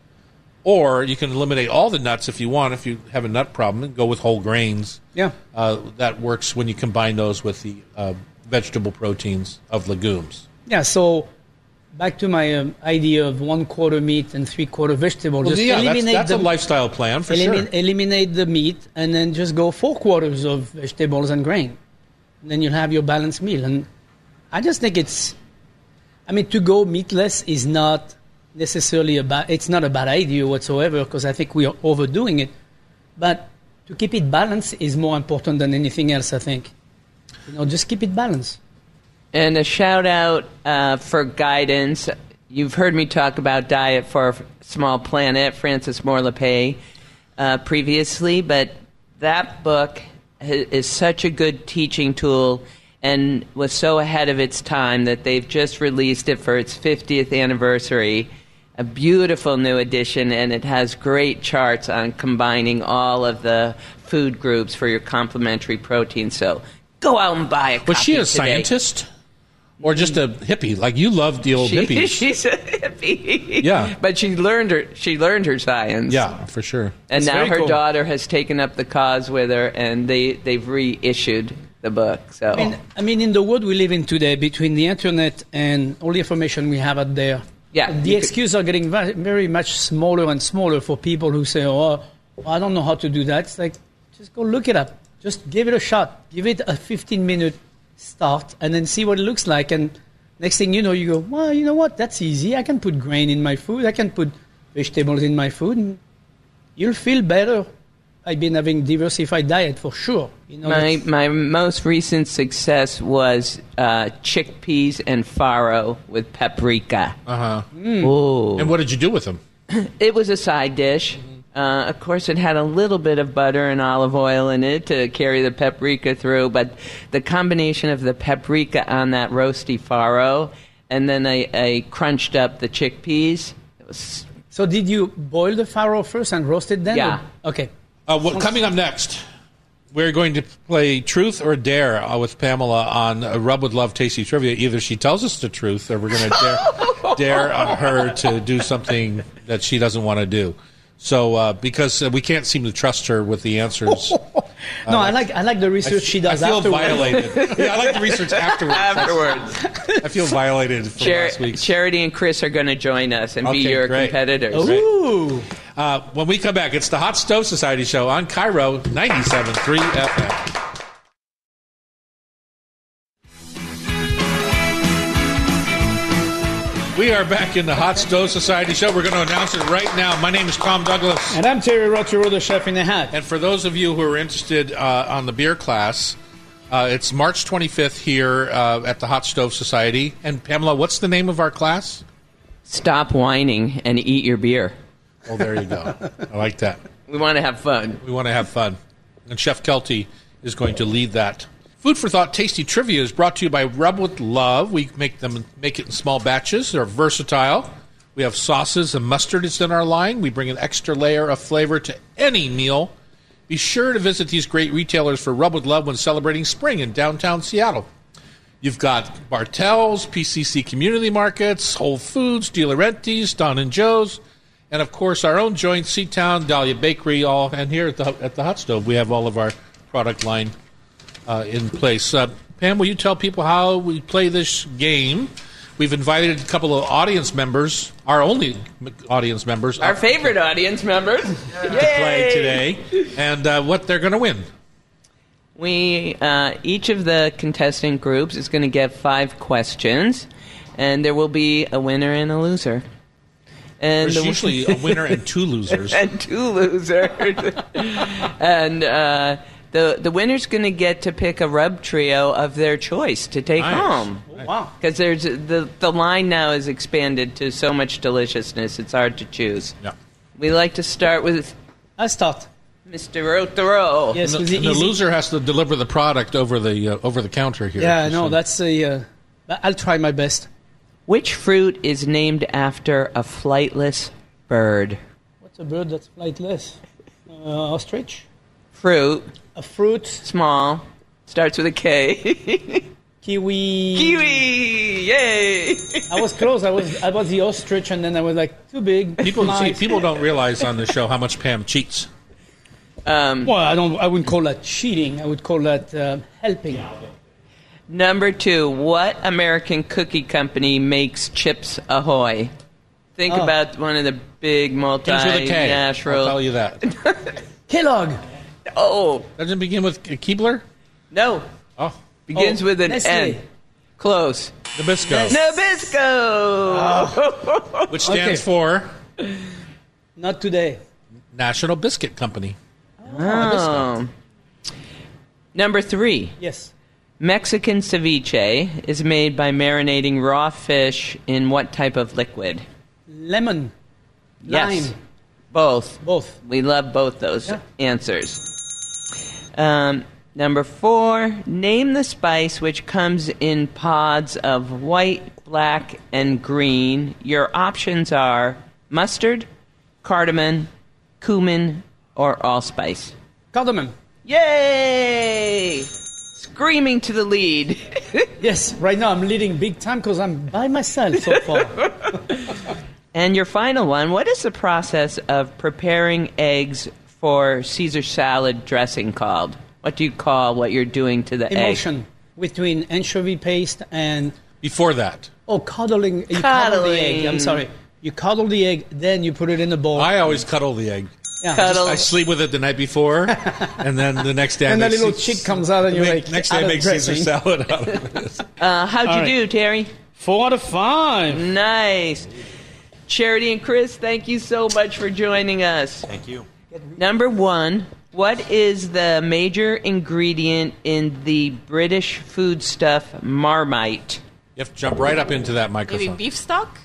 Speaker 1: Or you can eliminate all the nuts if you want, if you have a nut problem, and go with whole grains.
Speaker 2: Yeah.
Speaker 1: Uh, that works when you combine those with the uh, vegetable proteins of legumes.
Speaker 2: Yeah, so back to my um, idea of one quarter meat and three quarter vegetable.
Speaker 1: Well,
Speaker 2: just
Speaker 1: yeah, that's,
Speaker 2: eliminate
Speaker 1: that's
Speaker 2: the
Speaker 1: a lifestyle plan for
Speaker 2: elimin-
Speaker 1: sure.
Speaker 2: eliminate the meat and then just go four quarters of vegetables and grain. And then you'll have your balanced meal. And I just think it's, I mean, to go meatless is not necessarily a bad, it's not a bad idea whatsoever because I think we are overdoing it. But to keep it balanced is more important than anything else, I think. You know, just keep it balanced.
Speaker 3: And a shout out uh, for guidance. You've heard me talk about Diet for a Small Planet, Frances Moore Lappé, uh, previously, but that book is such a good teaching tool and was so ahead of its time that they've just released it for its 50th anniversary. A beautiful new edition, and it has great charts on combining all of the food groups for your complementary protein. So go out and buy a
Speaker 1: Was she a
Speaker 3: today.
Speaker 1: scientist or just a hippie? Like you love the old
Speaker 3: She-
Speaker 1: hippies.
Speaker 3: she's a hippie.
Speaker 1: Yeah.
Speaker 3: but she learned her. She learned her science.
Speaker 1: yeah, for sure.
Speaker 3: and
Speaker 2: That's
Speaker 3: now her
Speaker 2: cool.
Speaker 3: daughter has taken up the cause with her, and they they've reissued the book. So
Speaker 2: I mean, I mean, in the world we live in today, between the internet and all the information we have out there,
Speaker 3: Yeah,
Speaker 2: the excuses are getting very, very much smaller and smaller for people who say, "Oh, I don't know how to do that." It's like, just go look it up. Just give it a shot. Give it a 15-minute start, and then see what it looks like. And next thing you know, you go, "Well, you know what? That's easy. I can put grain in my food. I can put vegetables in my food." And you'll feel better. I've been having diversified diet for sure. You know,
Speaker 3: my my most recent success was uh, chickpeas and farro with paprika.
Speaker 1: Uh huh.
Speaker 3: Ooh.
Speaker 1: And what did you do with them?
Speaker 3: It was a side dish. Uh, of course, it had a little bit of butter and olive oil in it to carry the paprika through, but the combination of the paprika on that roasty farro and then I, I crunched up the chickpeas. It was
Speaker 2: So did you boil the farro first and roast it then?
Speaker 3: Yeah.
Speaker 2: or- Okay.
Speaker 1: Uh, what, coming up next, we're going to play Truth or Dare uh, with Pamela on uh, Rub with Love Tasty Trivia. Either she tells us the truth or we're going to dare, dare uh, her to do something that she doesn't want to do. So, uh, because uh, we can't seem to trust her with the answers.
Speaker 2: no, I like I like the research she does
Speaker 1: I feel
Speaker 2: afterwards.
Speaker 1: violated. yeah, I like the research afterwards.
Speaker 3: afterwards.
Speaker 1: I feel violated from
Speaker 3: Char-
Speaker 1: last week.
Speaker 3: Charity and Chris are going to join us and be your
Speaker 1: great.
Speaker 3: competitors.
Speaker 2: Ooh.
Speaker 1: Uh, when we come back, it's the Hot Stove Society show on KIRO 97.3 FM. We are back in the Hot Stove Society show. We're going to announce it right now. My name is Tom Douglas.
Speaker 2: And I'm Thierry Rautureau, the chef in the hat.
Speaker 1: And for those of you who are interested uh, on the beer class, uh, it's March 25th here uh, at the Hot Stove Society. And Pamela, what's the name of our class?
Speaker 3: Stop whining and eat your beer.
Speaker 1: Oh, there you go. I like that.
Speaker 3: We want to have fun.
Speaker 1: We want to have fun. And Chef Kelty is going to lead that. Food for Thought Tasty Trivia is brought to you by Rub with Love. We make them make it in small batches. They're versatile. We have sauces and mustard is in our line. We bring an extra layer of flavor to any meal. Be sure to visit these great retailers for Rub with Love when celebrating spring in downtown Seattle. You've got Bartels, PCC Community Markets, Whole Foods, DeLaurenti's, Don and Joe's, and of course our own joint, Seatown, Dahlia Bakery, all. And here at the at the Hot Stove, we have all of our product line uh, in place. Uh, Pam, will you tell people how we play this game? We've invited a couple of audience members, our only audience members,
Speaker 3: Our
Speaker 1: up
Speaker 3: favorite audience members.
Speaker 1: to play today, and uh, what they're going to win.
Speaker 3: We uh, each of the contestant groups is going to get five questions, and there will be a winner and a loser. And
Speaker 1: There's
Speaker 3: the-
Speaker 1: usually a winner and two losers.
Speaker 3: and two losers. and uh, the the winner's going to get to pick a rub trio of their choice to take
Speaker 1: Nice.
Speaker 3: home.
Speaker 2: Wow.
Speaker 3: Because there's the the line now is expanded to so much deliciousness, it's hard to choose.
Speaker 1: Yeah.
Speaker 3: We like to start with
Speaker 2: I start.
Speaker 3: Mr. Rautureau.
Speaker 2: Yes,
Speaker 1: And the,
Speaker 2: the
Speaker 1: and the loser has to deliver the product over the uh, over the counter here.
Speaker 2: Yeah, no,
Speaker 1: So-
Speaker 2: that's a. Uh, I'll try my best.
Speaker 3: Which fruit is named after a flightless bird?
Speaker 2: What's a bird that's flightless? Uh, ostrich.
Speaker 3: Fruit,
Speaker 2: A fruit.
Speaker 3: small, starts with a K.
Speaker 2: Kiwi.
Speaker 3: Kiwi! Yay!
Speaker 2: I was close. I was. I was the ostrich, and then I was like too big.
Speaker 1: People see, people don't realize on the show how much Pam cheats.
Speaker 3: Um,
Speaker 2: Well, I don't. I wouldn't call that cheating. I would call that uh, helping.
Speaker 3: Number two, what American cookie company makes Chips Ahoy? Think
Speaker 2: Oh.
Speaker 3: about one of the big
Speaker 1: Begins with a K. I'll
Speaker 3: multinational.
Speaker 1: tell you that.
Speaker 2: Kellogg.
Speaker 3: Oh
Speaker 1: Doesn't it begin with Keebler?
Speaker 3: no,
Speaker 1: Oh,
Speaker 3: Begins
Speaker 2: Oh,
Speaker 3: with an
Speaker 2: Nestle.
Speaker 3: N. Close.
Speaker 1: Nabisco,
Speaker 3: Nabisco. Ah.
Speaker 1: which stands
Speaker 2: Okay.
Speaker 1: for
Speaker 2: Not today.
Speaker 1: National Biscuit Company.
Speaker 3: Oh. Number three.
Speaker 2: Yes.
Speaker 3: Mexican ceviche is made by marinating raw fish in what type of liquid?
Speaker 2: Lemon.
Speaker 3: Yes.
Speaker 2: Lime.
Speaker 3: Both.
Speaker 2: Both.
Speaker 3: We love both those
Speaker 2: Yeah.
Speaker 3: answers. Um, number four, name the spice which comes in pods of white, black, and green. Your options are mustard, cardamom, cumin, or allspice.
Speaker 2: Cardamom.
Speaker 3: Yay! Screaming to the lead.
Speaker 2: Yes. Right now I'm leading big time because I'm by myself so far.
Speaker 3: and your final one, what is the process of preparing eggs for Caesar salad dressing called? What do you call what you're doing to the egg?
Speaker 2: Emulsion between anchovy paste and
Speaker 1: Before that,
Speaker 2: oh cuddling. You coddle the egg.
Speaker 3: Cuddling.
Speaker 2: I'm sorry. You cuddle the egg, then you put it in the bowl.
Speaker 1: I always cuddle the egg.
Speaker 2: yeah.
Speaker 3: Cuddle.
Speaker 1: I sleep with it the night before, and then the next day,
Speaker 2: And
Speaker 1: I
Speaker 2: that little
Speaker 1: Ce-
Speaker 2: chick comes out and you're
Speaker 1: make-
Speaker 2: like,
Speaker 1: next day,
Speaker 2: out
Speaker 1: I
Speaker 2: of
Speaker 1: make Caesar salad out of it.
Speaker 3: Uh, how'd you
Speaker 2: All right.
Speaker 3: do, Thierry?
Speaker 2: Four out of five.
Speaker 3: Nice. Charity and Chris, thank you so much for joining us.
Speaker 6: Thank you.
Speaker 3: Number one, what is the major ingredient in the British foodstuff Marmite?
Speaker 1: You have to jump right up into that microphone.
Speaker 7: Maybe beef stock?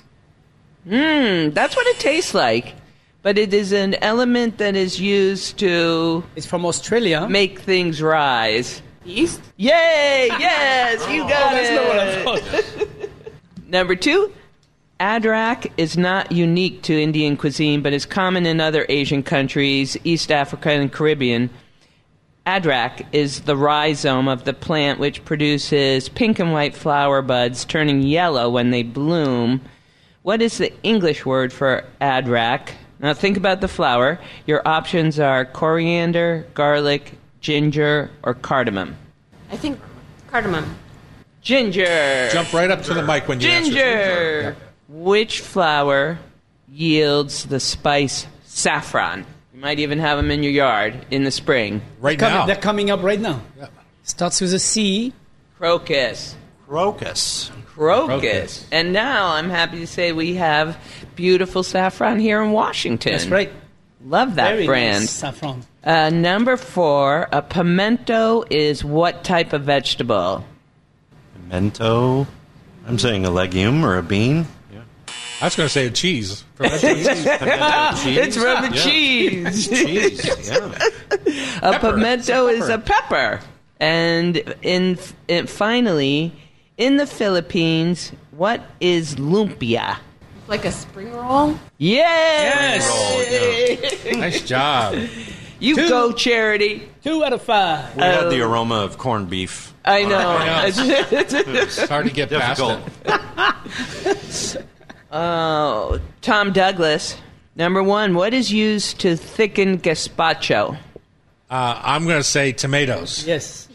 Speaker 3: Mmm, that's what it tastes like. But it is an element that is used to
Speaker 2: It's from Australia.
Speaker 3: make things rise.
Speaker 7: Yeast?
Speaker 3: Yay! Yes, you got oh,
Speaker 2: That's
Speaker 3: it.
Speaker 2: not what I thought.
Speaker 3: Number two, adrak is not unique to Indian cuisine, but is common in other Asian countries, East Africa, and Caribbean. Adrak is the rhizome of the plant which produces pink and white flower buds turning yellow when they bloom. What is the English word for adrak? Now think about the flower. Your options are coriander, garlic, ginger, or cardamom.
Speaker 7: I think cardamom.
Speaker 3: Ginger!
Speaker 1: Jump right up to the mic when you answer.
Speaker 3: Ginger. Which flower yields the spice saffron? You might even have them in your yard in the spring.
Speaker 1: Right
Speaker 2: Coming-
Speaker 1: now.
Speaker 2: They're coming up right now. Starts with a C.
Speaker 3: Crocus.
Speaker 6: Crocus.
Speaker 3: Crocus.
Speaker 1: Crocus.
Speaker 3: And now I'm happy to say we have beautiful saffron here in Washington.
Speaker 2: That's right.
Speaker 3: Love that
Speaker 2: Very
Speaker 3: brand.
Speaker 2: nice saffron.
Speaker 3: Uh, number four, a pimento is what type of vegetable?
Speaker 6: Pimento. I'm saying a legume or a bean. Yeah.
Speaker 1: I was going to say a cheese. Fermented cheese.
Speaker 6: Pimento cheese.
Speaker 3: It's from
Speaker 6: Yeah.
Speaker 3: cheese.
Speaker 6: cheese. Yeah.
Speaker 3: A
Speaker 1: Pepper.
Speaker 3: pimento
Speaker 1: It's a
Speaker 3: is a pepper. And in, in finally, in the Philippines, what is lumpia?
Speaker 7: Like a spring roll?
Speaker 3: Yes.
Speaker 1: nice job.
Speaker 3: You
Speaker 2: Two.
Speaker 3: go, charity.
Speaker 2: Two out of five.
Speaker 6: We had the aroma of corned beef.
Speaker 3: I know.
Speaker 1: It's hard to get past
Speaker 6: Difficult.
Speaker 1: it.
Speaker 3: Oh, Tom Douglas. Number one, what is used to thicken gazpacho?
Speaker 1: Uh, I'm going to say tomatoes.
Speaker 2: Yes.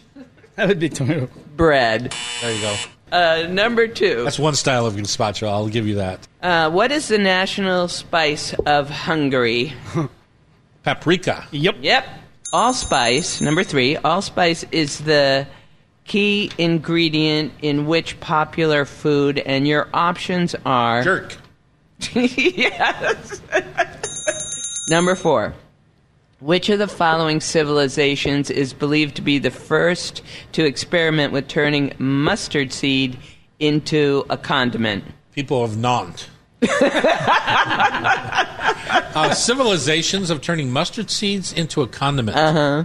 Speaker 2: That would be tomato.
Speaker 3: Bread.
Speaker 1: There you go.
Speaker 3: Uh, number two,
Speaker 1: That's one style of gazpacho. I'll give you that.
Speaker 3: uh, what is the national spice of Hungary?
Speaker 1: Paprika.
Speaker 2: Yep.
Speaker 3: Yep. Allspice, number three, allspice is the key ingredient in which popular food, and your options are.
Speaker 1: Jerk.
Speaker 3: yes. number four. Which of the following civilizations is believed to be the first to experiment with turning mustard seed into a condiment?
Speaker 1: People of Nantes. uh, civilizations of turning mustard seeds into a condiment. Uh huh.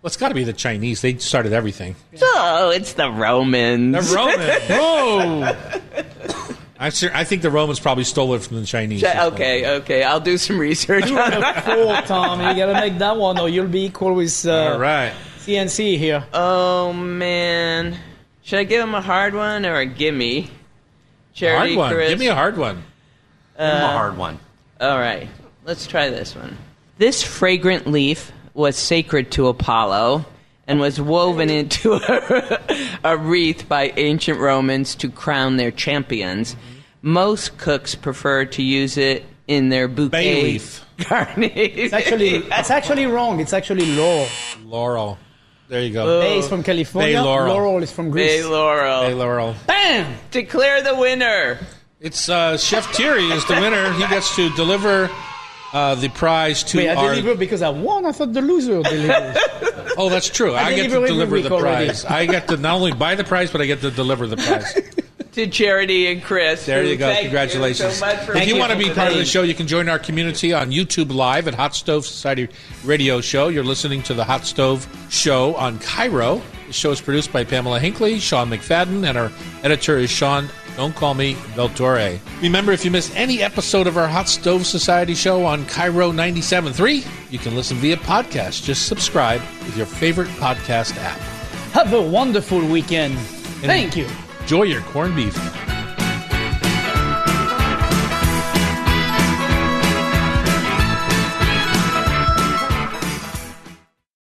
Speaker 1: Well, it's got to be the Chinese. They started everything.
Speaker 3: Oh, it's the Romans.
Speaker 1: The Romans. Whoa. I, ser- I think the Romans probably stole it from the Chinese.
Speaker 3: Okay, okay, I'll do some research.
Speaker 2: Two out of four, Tom. You gotta make that one, or you'll be equal with uh,
Speaker 1: All right.
Speaker 2: CNC here.
Speaker 3: Oh man, should I give him a hard one or a gimme? Charity,
Speaker 1: Hard one.
Speaker 3: Chris?
Speaker 1: Give me a hard one.
Speaker 6: Give 'em a hard one.
Speaker 3: All right, let's try this one. This fragrant leaf was sacred to Apollo and was woven into a, a wreath by ancient Romans to crown their champions. Most cooks prefer to use it in their bouquet
Speaker 1: Bay leaf.
Speaker 3: garnish.
Speaker 2: It's actually, it's actually wrong. It's actually law.
Speaker 1: Laurel. There you go.
Speaker 2: Bay is from California.
Speaker 1: Bay Laurel.
Speaker 2: is from Greece.
Speaker 3: Bay Laurel.
Speaker 1: Hey, Laurel.
Speaker 2: Bam!
Speaker 3: Declare the winner.
Speaker 1: It's uh, Chef Thierry is the winner. He gets to deliver uh, the prize to
Speaker 2: Wait, I
Speaker 1: our.
Speaker 2: deliver because I won. I thought the loser delivered.
Speaker 1: Oh, that's true. I, get to
Speaker 2: deliver every
Speaker 1: deliver
Speaker 2: week
Speaker 1: the prize. I get to not only buy the prize, but I get to deliver the prize.
Speaker 3: To Charity and Chris.
Speaker 1: There you go.
Speaker 3: thank
Speaker 1: Congratulations.
Speaker 3: so much for
Speaker 1: if you
Speaker 3: being
Speaker 1: want to be part of the show, you can join our community on YouTube Live at Hot Stove Society Radio Show. You're listening to the Hot Stove Show on KIRO. The show is produced by Pamela Hinkley, Sean McFadden, and our editor is Sean. Don't call me Beltore. Remember, if you miss any episode of our Hot Stove Society show on KIRO 97.3, you can listen via podcast. Just subscribe with your favorite podcast app.
Speaker 2: Have a wonderful weekend. And Thank you.
Speaker 1: Enjoy your corned beef.